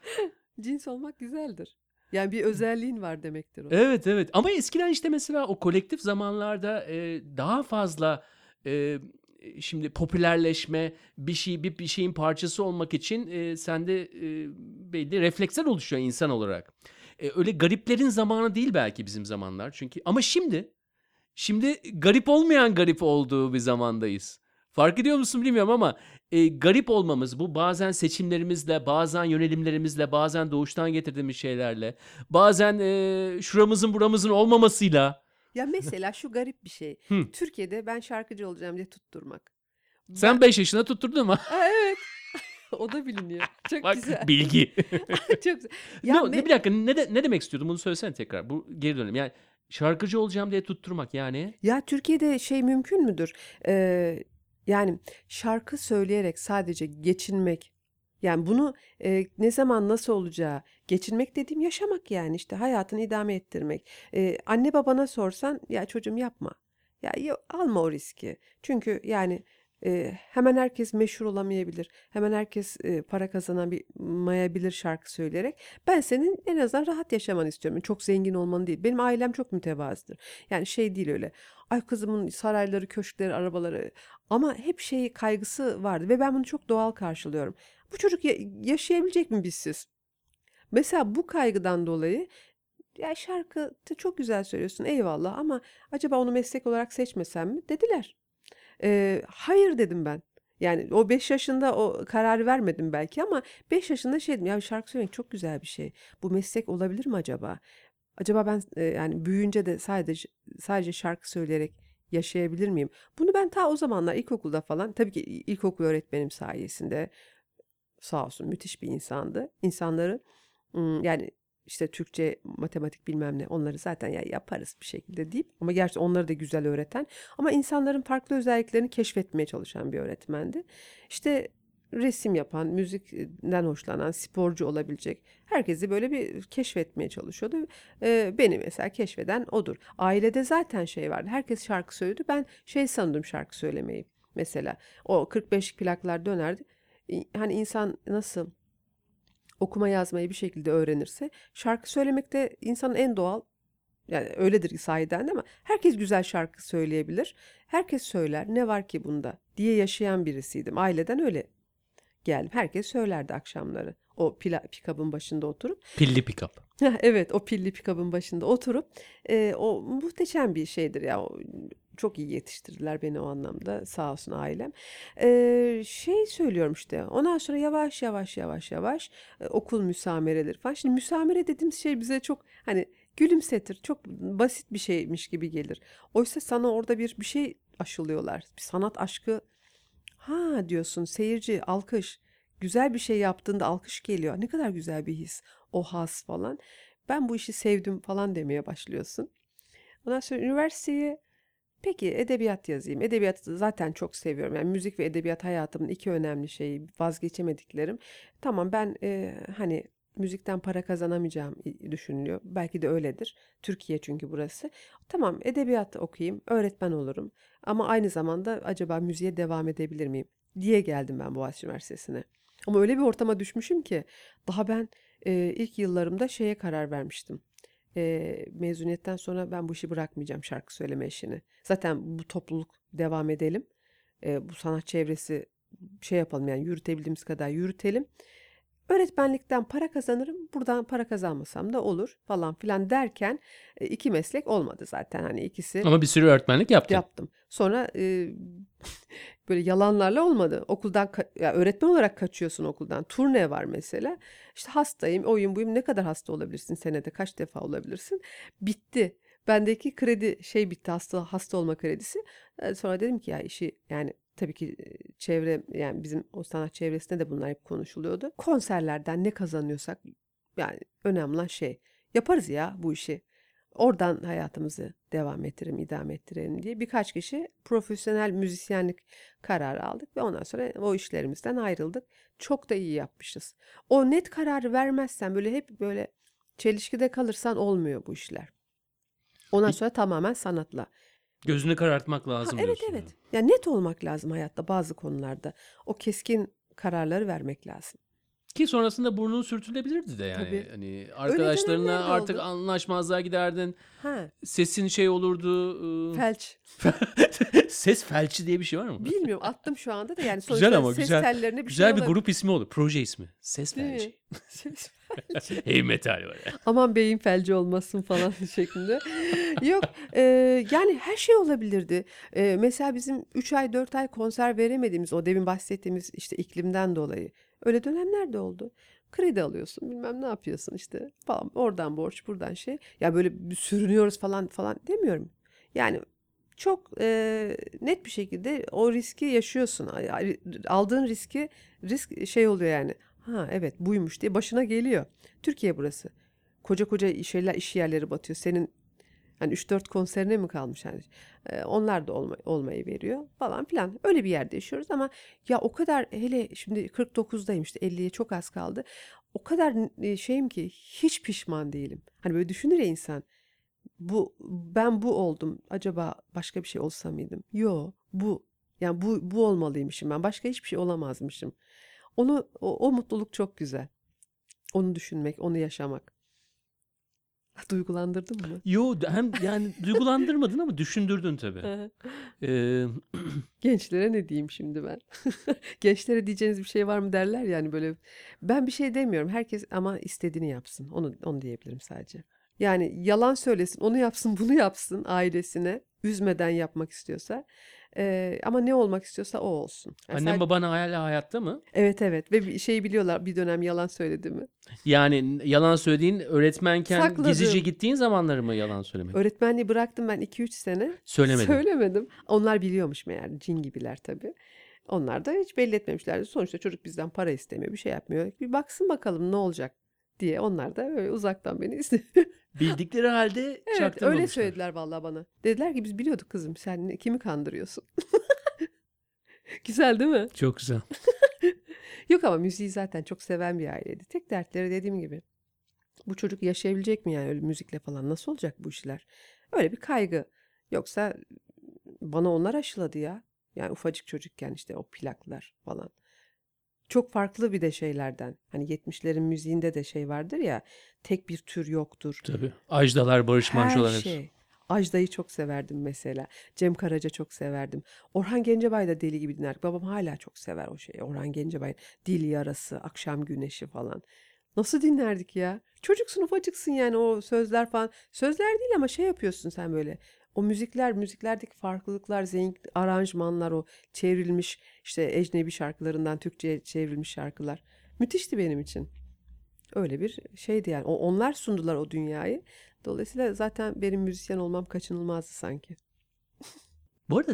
cins olmak güzeldir. Yani bir özelliğin var demektir o. Evet evet ama eskiden işte mesela o kolektif zamanlarda e, daha fazla e, şimdi popülerleşme bir şey bir, bir şeyin parçası olmak için e, sende e, belli refleksler oluşuyor insan olarak. E, öyle gariplerin zamanı değil belki bizim zamanlar çünkü ama şimdi şimdi garip olmayan garip olduğu bir zamandayız. Fark ediyor musun bilmiyorum ama e, garip olmamız bu bazen seçimlerimizle, bazen yönelimlerimizle, bazen doğuştan getirdiğimiz şeylerle, bazen e, şuramızın buramızın olmamasıyla. Ya mesela şu garip bir şey. Hı. Türkiye'de ben şarkıcı olacağım diye tutturmak. Sen 5 yaşında tutturdun ama Aa, evet. o da biliniyor. Çok bak güzel. bilgi. Çok güzel. Ya ne me- bir dakika ne, de, ne demek istiyordun bunu söylesene tekrar. Bu geri dönelim. Yani şarkıcı olacağım diye tutturmak yani. Ya Türkiye'de şey mümkün müdür? Ee, yani şarkı söyleyerek sadece geçinmek. Yani bunu e, ne zaman nasıl olacağı, geçinmek dediğim yaşamak yani işte hayatını idame ettirmek. Ee, anne babana sorsan ya çocuğum yapma. Ya alma o riski. Çünkü yani E, hemen herkes meşhur olamayabilir. Hemen herkes e, para kazanamayabilir şarkı söyleyerek. Ben senin en azından rahat yaşamanı istiyorum. Çok zengin olmanı değil. Benim ailem çok mütevazıdır. Yani şey değil öyle. Ay kızımın sarayları, köşkleri, arabaları ama hep şey kaygısı vardı ve ben bunu çok doğal karşılıyorum. Bu çocuk ya- yaşayabilecek mi bizsiz? Mesela bu kaygıdan dolayı ya şarkı çok güzel söylüyorsun eyvallah ama acaba onu meslek olarak seçmesem mi? Dediler. Eee, hayır dedim ben. Yani o 5 yaşında o kararı vermedim belki ama 5 yaşında şey dedim ya şarkı söylemek çok güzel bir şey. Bu meslek olabilir mi acaba? Acaba ben e, yani büyüyünce de sadece sadece şarkı söyleyerek yaşayabilir miyim? Bunu ben ta o zamanlar ilkokulda falan tabii ki ilkokul öğretmenim sayesinde sağ olsun müthiş bir insandı. İnsanları yani işte Türkçe, matematik bilmem ne onları zaten ya yaparız bir şekilde deyip ama gerçi onları da güzel öğreten ama insanların farklı özelliklerini keşfetmeye çalışan bir öğretmendi. İşte resim yapan, müzikten hoşlanan, sporcu olabilecek herkesi böyle bir keşfetmeye çalışıyordu. Ee, beni mesela keşfeden odur. Ailede zaten şey vardı. Herkes şarkı söylüyordu. Ben şey sandım şarkı söylemeyi. Mesela o 45 plaklar dönerdi. Hani insan nasıl okuma yazmayı bir şekilde öğrenirse şarkı söylemek de insanın en doğal yani öyledir sahiden ama herkes güzel şarkı söyleyebilir. Herkes söyler. Ne var ki bunda diye yaşayan birisiydim. Aileden öyle geldim. Herkes söylerdi akşamları. O pila, pikabın başında oturup. Pilli. Heh, Evet, o pilli pikabın başında oturup e, o muhteşem bir şeydir ya. O, çok iyi yetiştirdiler beni o anlamda. Sağ olsun ailem. E, şey söylüyorum işte. Ondan sonra yavaş yavaş yavaş yavaş okul müsamereleri falan. Şimdi müsamere dediğimiz şey bize çok hani gülümsetir. Çok basit bir şeymiş gibi gelir. Oysa sana orada bir bir şey aşılıyorlar. Bir sanat aşkı Ha diyorsun seyirci alkış. Güzel bir şey yaptığında alkış geliyor. Ne kadar güzel bir his. O has falan. Ben bu işi sevdim falan demeye başlıyorsun. Ondan sonra üniversiteye peki edebiyat yazayım. Edebiyatı zaten çok seviyorum. Yani müzik ve edebiyat hayatımın iki önemli şeyi, vazgeçemediklerim. Tamam ben e, hani müzikten para kazanamayacağım düşünülüyor. Belki de öyledir. Türkiye çünkü burası. Tamam edebiyat okuyayım, öğretmen olurum. Ama aynı zamanda acaba müziğe devam edebilir miyim diye geldim ben Boğaziçi Üniversitesi'ne. Ama öyle bir ortama düşmüşüm ki daha ben e, ilk yıllarımda şeye karar vermiştim. E, mezuniyetten sonra ben bu işi bırakmayacağım şarkı söyleme işini. Zaten bu topluluk devam edelim. E, bu sanat çevresi şey yapalım yani yürütebildiğimiz kadar yürütelim. Öğretmenlikten para kazanırım, buradan para kazanmasam da olur falan filan derken e, iki meslek olmadı zaten hani ikisi Ama bir sürü öğretmenlik yaptın. yaptım. Sonra e, böyle yalanlarla olmadı. Okuldan ya öğretmen olarak kaçıyorsun okuldan. Turne var mesela. İşte hastayım, oyun buyum. Ne kadar hasta olabilirsin senede? Kaç defa olabilirsin? Bitti. Bendeki kredi şey bitti hasta hasta olma kredisi. E, Sonra dedim ki ya işi yani tabii ki çevre yani bizim o sanat çevresinde de bunlar hep konuşuluyordu. Konserlerden ne kazanıyorsak yani önemli olan şey yaparız ya bu işi. Oradan hayatımızı devam ettirelim, idame ettirelim diye birkaç kişi profesyonel müzisyenlik kararı aldık ve ondan sonra o işlerimizden ayrıldık. Çok da iyi yapmışız. O net kararı vermezsen böyle hep böyle çelişkide kalırsan olmuyor bu işler. Ondan sonra tamamen sanatla. Gözünü karartmak Ha, lazım evet diyorsun. evet. Yani net olmak lazım hayatta bazı konularda. O keskin kararları vermek lazım. Ki sonrasında burnun sürtülebilirdi de yani. Tabii. Hani arkadaşlarına artık oldu. anlaşmazlığa giderdin. Ha, Sesin şey olurdu. ıı, felç. Ses felçi diye bir şey var mı? Bilmiyorum attım şu anda da yani Güzel sonuçta ama ses güzel. tellerine bir Güzel şey bir olabilir. grup ismi olur. Proje ismi. Ses Değil felci. Ses Heavy metal var ya. aman beyin felci olmasın falan şeklinde. Yok e, yani her şey olabilirdi. E, mesela bizim 3 ay 4 ay konser veremediğimiz o demin bahsettiğimiz işte iklimden dolayı öyle dönemler de oldu. Kredi alıyorsun bilmem ne yapıyorsun işte falan oradan borç buradan şey. Ya böyle sürünüyoruz falan falan demiyorum. Yani çok e, net bir şekilde o riski yaşıyorsun. Aldığın riski risk şey oluyor yani. Ha evet buymuş diye başına geliyor. Türkiye burası. Koca koca şeyler iş yerleri batıyor. Senin hani 3-4 konserine mi kalmış hani? Ee, onlar da olma, olmayı veriyor falan filan. Öyle bir yerde yaşıyoruz ama ya o kadar hele şimdi 49'dayım işte 50'ye çok az kaldı. O kadar e, şeyim ki hiç pişman değilim. Hani böyle düşünür ya insan. Bu ben bu oldum. Acaba başka bir şey olsa mıydım? Yo, bu. Yani bu bu olmalıymışım ben. Başka hiçbir şey olamazmışım. Onu o, o mutluluk çok güzel. Onu düşünmek, onu yaşamak. Duygulandırdın mı? Yo hem yani duygulandırmadın ama düşündürdün tabii. Ee, Gençlere ne diyeyim şimdi ben? Gençlere diyeceğiniz bir şey var mı derler yani böyle. Ben bir şey demiyorum. Herkes ama istediğini yapsın. Onu onu diyebilirim sadece. Yani yalan söylesin, onu yapsın, bunu yapsın ailesine. Üzmeden yapmak istiyorsa. Ee, ama ne olmak istiyorsa o olsun. Yani annem sadece- baban hala hayatta mı? Evet evet ve şeyi biliyorlar bir dönem yalan söyledi mi? Yani yalan söylediğin öğretmenken Sakladım. gizlice gittiğin zamanları mı yalan söylemek? Öğretmenliği bıraktım ben 2-3 sene. Söylemedin. Söylemedim. Onlar biliyormuş meğer cin gibiler tabii. Onlar da hiç belli etmemişlerdi. Sonuçta çocuk bizden para istemiyor, bir şey yapmıyor. Bir baksın bakalım ne olacak diye onlar da öyle uzaktan beni izliyor. Bildikleri halde Evet, öyle söylediler vallahi bana. Dediler ki biz biliyorduk kızım sen kimi kandırıyorsun? Güzel değil mi? Çok güzel. Yok ama müziği zaten çok seven bir aileydi. Tek dertleri dediğim gibi. Bu çocuk yaşayabilecek mi yani öyle müzikle falan? Nasıl olacak bu işler? Öyle bir kaygı. Yoksa bana onlar aşıladı ya. Yani ufacık çocukken işte o plaklar falan. Çok farklı bir de şeylerden. Hani 70'lerin müziğinde de şey vardır ya. Tek bir tür yoktur. Tabii. Ajdalar, Barış Manço'lar Her şey. Ajda'yı çok severdim mesela. Cem Karaca çok severdim. Orhan Gencebay da deli gibi dinler. Babam hala çok sever o şeyi. Orhan Gencebay, Dil Yarası, Akşam Güneşi falan. Nasıl dinlerdik ya? Çocuksun ufacıksın yani o sözler falan. Sözler değil ama şey yapıyorsun sen böyle. O müzikler, müziklerdeki farklılıklar, zengin aranjmanlar, o çevrilmiş işte ecnebi şarkılarından Türkçe'ye çevrilmiş şarkılar. Müthişti benim için. Öyle bir şeydi yani. O, onlar sundular o dünyayı. Dolayısıyla zaten benim müzisyen olmam kaçınılmazdı sanki. Bu arada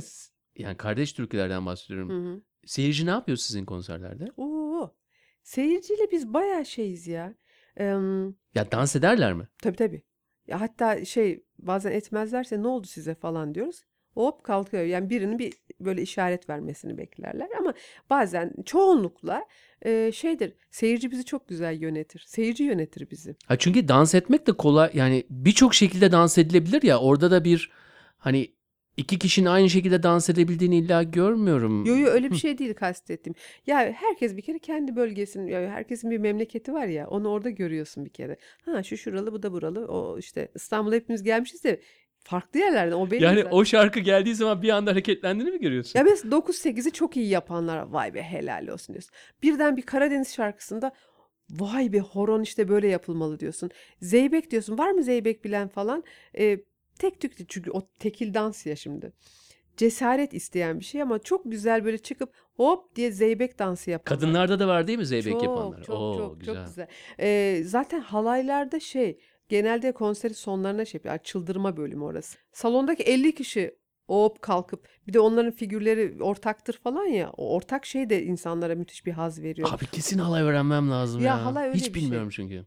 yani kardeş türkülerden bahsediyorum. Hı hı. Seyirci ne yapıyor sizin konserlerde? Oo, seyirciyle biz bayağı şeyiz ya. Em, Ya dans ederler mi? tabii tabii. Ya hatta şey bazen etmezlerse ne oldu size falan diyoruz. Hop kalkıyor. Yani birinin bir böyle işaret vermesini beklerler ama bazen çoğunlukla e, şeydir. Seyirci bizi çok güzel yönetir. Seyirci yönetir bizi. Ha çünkü dans etmek de kolay yani birçok şekilde dans edilebilir ya orada da bir hani iki kişinin aynı şekilde dans edebildiğini illa görmüyorum. Yo yo öyle bir şey değil kastettim. Ya herkes bir kere kendi bölgesinin, ya herkesin bir memleketi var ya, onu orada görüyorsun bir kere. Ha şu şuralı, bu da buralı. O işte İstanbul'a hepimiz gelmişiz de farklı yerlerden. O benim Yani zaten. o şarkı geldiği zaman bir anda hareketlendiğini mi görüyorsun? Ya mesela 9-8'i çok iyi yapanlar vay be helal olsun diyorsun. Birden bir Karadeniz şarkısında vay be horon işte böyle yapılmalı diyorsun. Zeybek diyorsun. Var mı zeybek bilen falan? Ee, tek tük çünkü o tekil dans ya şimdi. Cesaret isteyen bir şey ama çok güzel böyle çıkıp hop diye zeybek dansı yapanlar. Kadınlarda da var değil mi zeybek çok, yapanlar? Çok Oo, çok güzel. çok güzel. Ee, zaten halaylarda şey genelde konseri sonlarına şey yapıyor. Çıldırma bölümü orası. Salondaki 50 kişi hop kalkıp bir de onların figürleri ortaktır falan ya. O ortak şey de insanlara müthiş bir haz veriyor. Abi kesin halay öğrenmem lazım ya. Ya halay öyle Hiç bir şey. bilmiyorum çünkü.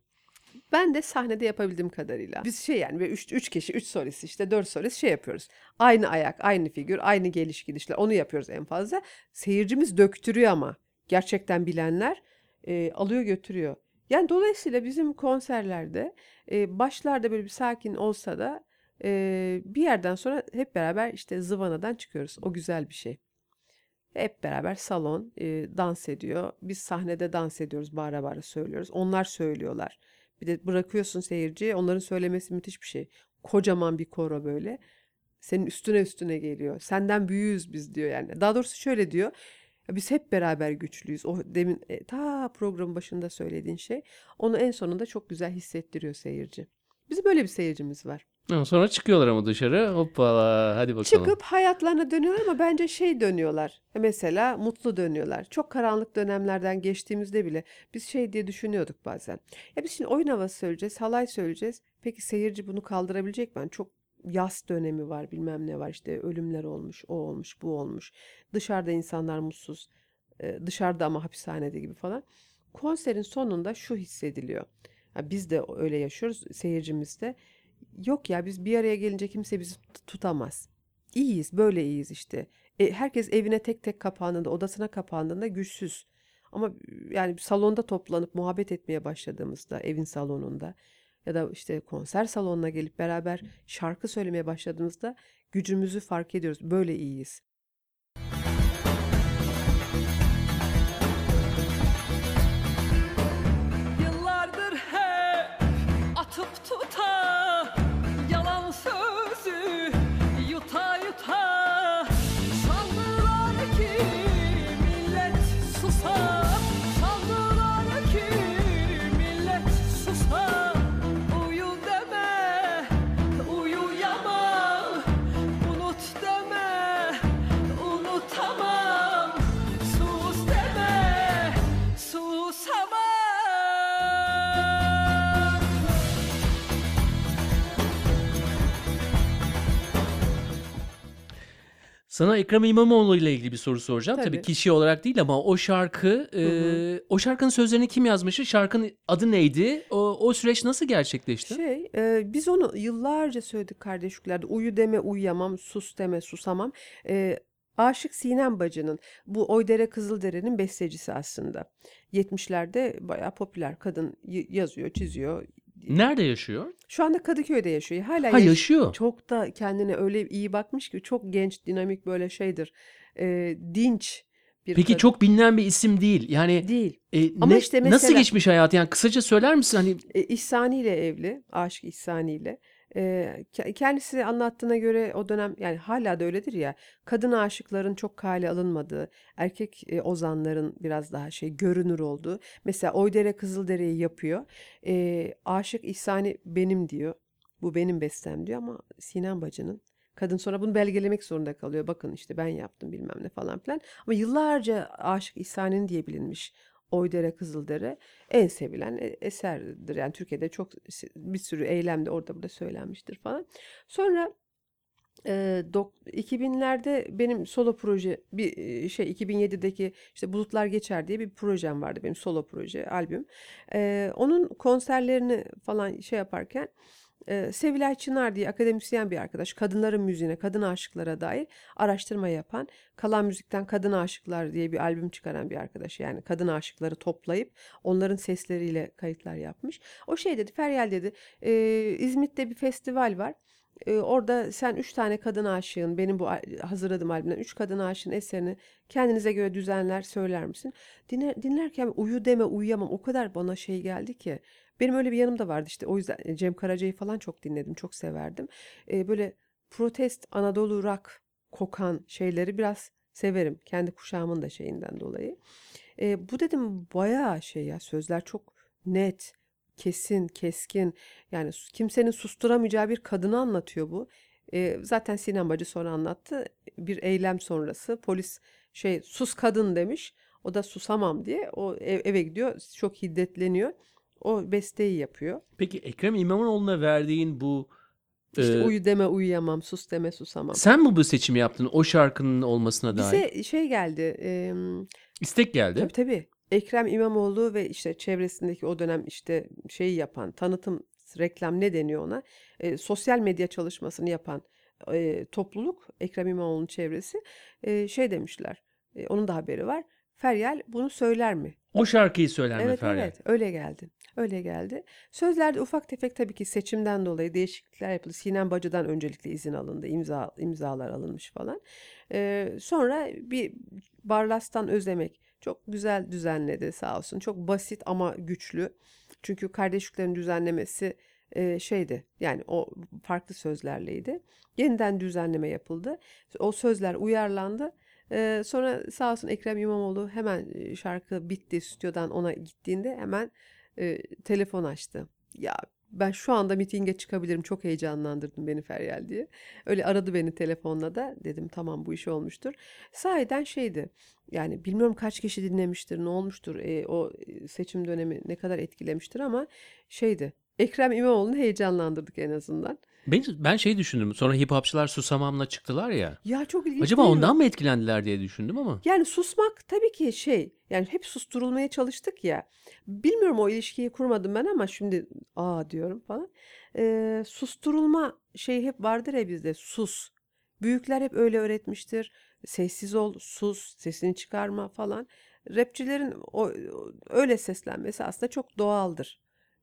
Ben de sahnede yapabildiğim kadarıyla. Biz şey yani 3 üç kişi, 3 solist işte 4 solist şey yapıyoruz. Aynı ayak, aynı figür, aynı geliş gidişler onu yapıyoruz en fazla. Seyircimiz döktürüyor ama gerçekten bilenler e, alıyor götürüyor. Yani dolayısıyla bizim konserlerde e, başlarda böyle bir sakin olsa da e, bir yerden sonra hep beraber işte zıvanadan çıkıyoruz. O güzel bir şey. Hep beraber salon e, dans ediyor. Biz sahnede dans ediyoruz, bağıra bağıra söylüyoruz. Onlar söylüyorlar. Bir de bırakıyorsun seyirciye, onların söylemesi müthiş bir şey. Kocaman bir koro böyle. Senin üstüne üstüne geliyor. Senden büyüğüz biz diyor yani. Daha doğrusu şöyle diyor. "Ya Biz hep beraber güçlüyüz. O demin e, ta programın başında söylediğin şey. Onu en sonunda çok güzel hissettiriyor seyirci. Bizim böyle bir seyircimiz var. Sonra çıkıyorlar ama dışarı. Hoppala hadi bakalım. Çıkıp hayatlarına dönüyorlar ama bence şey dönüyorlar. Mesela mutlu dönüyorlar. Çok karanlık dönemlerden geçtiğimizde bile biz şey diye düşünüyorduk bazen. Ya biz şimdi oyun havası söyleyeceğiz, halay söyleyeceğiz. Peki seyirci bunu kaldırabilecek mi? Çok yas dönemi var, bilmem ne var. işte ölümler olmuş, o olmuş, bu olmuş. Dışarıda insanlar mutsuz. e, Dışarıda ama hapishanede gibi falan. Konserin sonunda şu hissediliyor. Biz de öyle yaşıyoruz, seyircimiz de. Yok ya biz bir araya gelince kimse bizi tut- tutamaz. İyiyiz, böyle iyiyiz işte. E, herkes evine tek tek kapandığında, odasına kapandığında güçsüz. Ama yani salonda toplanıp muhabbet etmeye başladığımızda, evin salonunda ya da işte konser salonuna gelip beraber şarkı söylemeye başladığımızda gücümüzü fark ediyoruz. Böyle iyiyiz. Sana Ekrem İmamoğlu ile ilgili bir soru soracağım. Tabii, Tabii. kişi olarak değil ama o şarkı, e, hı. o şarkının sözlerini kim yazmıştı? Şarkının adı neydi? O, o süreç nasıl gerçekleşti? Şey, e, biz onu yıllarca söyledik kardeşliklerde. Uyu deme uyuyamam, sus deme susamam. E, Aşık Sinem Bacı'nın bu Oydere Kızıldere'nin bestecisi aslında. 70'lerde bayağı popüler kadın yazıyor, çiziyor. Nerede yaşıyor? Şu anda Kadıköy'de yaşıyor. Hala Ha yaş- yaşıyor. Çok da kendine öyle iyi bakmış ki çok genç, dinamik böyle şeydir. E, dinç bir Peki kadın. çok bilinen bir isim değil. Yani değil. e, Ama ne- işte nasıl mesela- geçmiş hayatı? Yani kısaca söyler misin? Hani E, İhsani ile evli, Aşık İhsani ile. Ke- kendisi anlattığına göre o dönem yani hala da öyledir ya kadın aşıkların çok kale alınmadığı, erkek ozanların biraz daha şey görünür olduğu. Mesela Oydere Kızıldere'yi yapıyor. Aşık İhsani benim diyor. Bu benim bestem diyor ama Sinan Bacı'nın. Kadın sonra bunu belgelemek zorunda kalıyor. Bakın işte ben yaptım bilmem ne falan filan. Ama yıllarca Aşık İhsani'nin diye bilinmiş. Oydere Kızıldere en sevilen e- eserdir. Yani Türkiye'de çok bir sürü eylemde orada burada söylenmiştir falan. Sonra e, dok- 2000'lerde benim solo proje bir e, şey 2007'deki işte Bulutlar Geçer diye bir projem vardı benim solo proje albüm. E, onun konserlerini falan şey yaparken e, Sevilay Çınar diye akademisyen bir arkadaş kadınların müziğine, kadın aşıklara dair araştırma yapan, Kalan Müzik'ten Kadın Aşıklar diye bir albüm çıkaran bir arkadaş. Yani kadın aşıkları toplayıp onların sesleriyle kayıtlar yapmış. O şey dedi, Feryal dedi, e, İzmit'te bir festival var. E, orada sen üç tane kadın aşığın, benim bu hazırladığım albümden üç kadın aşığın eserini kendinize göre düzenler söyler misin? Dinler, dinlerken uyu deme uyuyamam o kadar bana şey geldi ki. Benim öyle bir yanım da vardı işte o yüzden e, Cem Karaca'yı falan çok dinledim, çok severdim. E, böyle protest Anadolu rock kokan şeyleri biraz severim. Kendi kuşağımın da şeyinden dolayı. E, bu dedim bayağı şey ya sözler çok net, kesin, keskin. Yani kimsenin susturamayacağı bir kadını anlatıyor bu. E, zaten Sinan Bacı sonra anlattı. Bir eylem sonrası polis şey sus kadın demiş. O da susamam diye o ev- eve gidiyor. Çok hiddetleniyor. O besteyi yapıyor. peki Ekrem İmamoğlu'na verdiğin bu İşte e, uyu deme uyuyamam, sus deme susamam. sen mi bu seçimi yaptın o şarkının olmasına dair? Bize şey geldi. em, İstek geldi. Tabii tabii. Ekrem İmamoğlu ve işte çevresindeki o dönem işte şeyi yapan, tanıtım, reklam ne deniyor ona? E, sosyal medya çalışmasını yapan e, topluluk, Ekrem İmamoğlu'nun çevresi e, şey demişler. e, onun da haberi var. Feryal bunu söyler mi? O şarkıyı söyler mi Evet Feryal? evet öyle geldi. Öyle geldi. Sözlerde ufak tefek tabii ki seçimden dolayı değişiklikler yapıldı. Sinem Bacı'dan öncelikle izin alındı. imza imzalar alınmış falan. Ee, sonra bir Barlas'tan Özemek çok güzel düzenledi sağ olsun. Çok basit ama güçlü. Çünkü kardeşliklerin düzenlemesi e, şeydi. Yani o farklı sözlerleydi. Yeniden düzenleme yapıldı. O sözler uyarlandı. Ee, sonra sağ olsun Ekrem İmamoğlu hemen şarkı bitti stüdyodan ona gittiğinde hemen e, telefon açtı. Ya ben şu anda mitinge çıkabilirim çok heyecanlandırdın beni Feryal diye. Öyle aradı beni telefonla da dedim tamam bu iş olmuştur. Sahiden şeydi yani bilmiyorum kaç kişi dinlemiştir ne olmuştur e, o seçim dönemi ne kadar etkilemiştir ama şeydi Ekrem İmamoğlu'nu heyecanlandırdık en azından. Ben, ben şey düşündüm. Sonra hip hopçılar Susamam'la çıktılar ya. Ya çok ilginç Acaba ondan mı etkilendiler diye düşündüm ama. Yani susmak tabii ki şey yani hep susturulmaya çalıştık ya. Bilmiyorum o ilişkiyi kurmadım ben ama şimdi aa diyorum falan. Ee, susturulma şey hep vardır ya bizde sus. Büyükler hep öyle öğretmiştir. Sessiz ol, sus, sesini çıkarma falan. Rapçilerin o- öyle seslenmesi aslında çok doğaldır.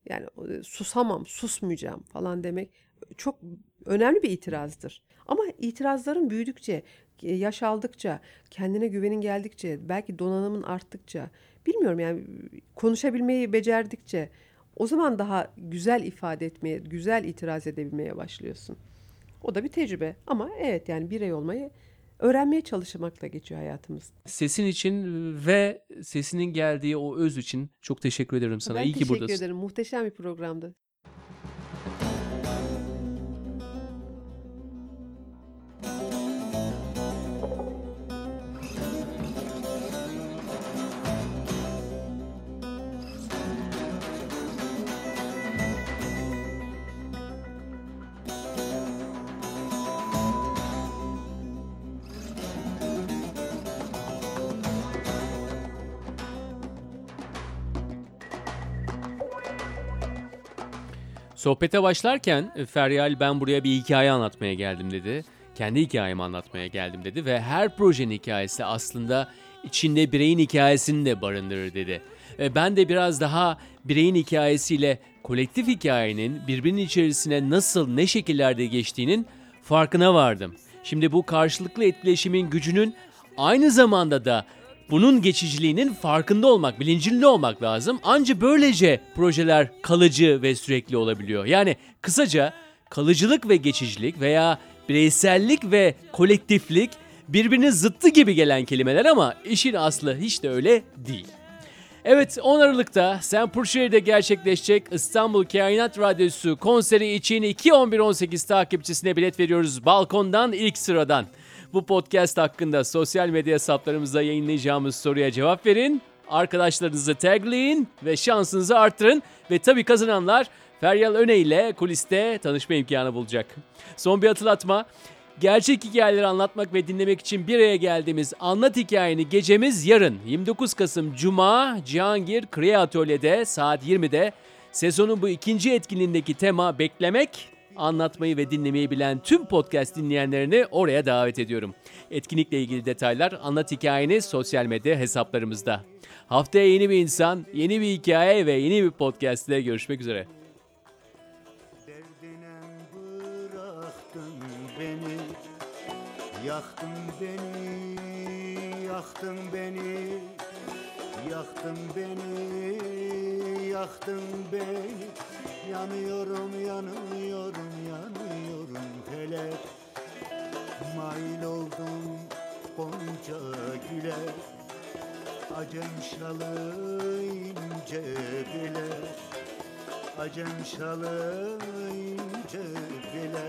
Yani o, susamam, susmayacağım falan demek çok önemli bir itirazdır. Ama itirazların büyüdükçe, e, yaş aldıkça, kendine güvenin geldikçe, belki donanımın arttıkça, bilmiyorum yani konuşabilmeyi becerdikçe o zaman daha güzel ifade etmeye, güzel itiraz edebilmeye başlıyorsun. O da bir tecrübe ama evet yani birey olmayı öğrenmeye çalışmakla geçiyor hayatımız. Sesin için ve sesinin geldiği o öz için çok teşekkür ederim sana. ben İyi ki teşekkür buradasın. ederim. Muhteşem bir programdı. Sohbete başlarken e, Feryal ben buraya bir hikaye anlatmaya geldim dedi. Kendi hikayemi anlatmaya geldim dedi ve her projenin hikayesi aslında içinde bireyin hikayesini de barındırır dedi. Ve ben de biraz daha bireyin hikayesiyle kolektif hikayenin birbirinin içerisine nasıl ne şekillerde geçtiğinin farkına vardım. Şimdi bu karşılıklı etkileşimin gücünün aynı zamanda da bunun geçiciliğinin farkında olmak, bilincinde olmak lazım. Anca böylece projeler kalıcı ve sürekli olabiliyor. Yani kısaca kalıcılık ve geçicilik veya bireysellik ve kolektiflik birbirinin zıttı gibi gelen kelimeler ama işin aslı hiç de öyle değil. Evet 10 Aralık'ta St. Purşehir'de gerçekleşecek İstanbul Kainat Radyosu konseri için 2-11-18 takipçisine bilet veriyoruz balkondan ilk sıradan. Bu podcast hakkında sosyal medya hesaplarımızda yayınlayacağımız soruya cevap verin. Arkadaşlarınızı tagleyin ve şansınızı arttırın. Ve tabii kazananlar Feryal Öne ile kuliste tanışma imkanı bulacak. Son bir hatırlatma. Gerçek hikayeleri anlatmak ve dinlemek için bir araya geldiğimiz Anlat Hikayeni gecemiz yarın 29 Kasım Cuma Cihangir Kriya Atölye'de saat 20'de sezonun bu ikinci etkinliğindeki tema beklemek anlatmayı ve dinlemeyi bilen tüm podcast dinleyenlerini oraya davet ediyorum. Etkinlikle ilgili detaylar Anlat Hikayeni sosyal medya hesaplarımızda. Haftaya yeni bir insan, yeni bir hikaye ve yeni bir podcast ile görüşmek üzere. Yaktın beni, yaktın beni Yaktın beni, yaktın beni Yanıyorum, yanıyorum, yanıyorum felek Mail oldum gonca güle. Acem şalı ince bile Acem şalı ince bile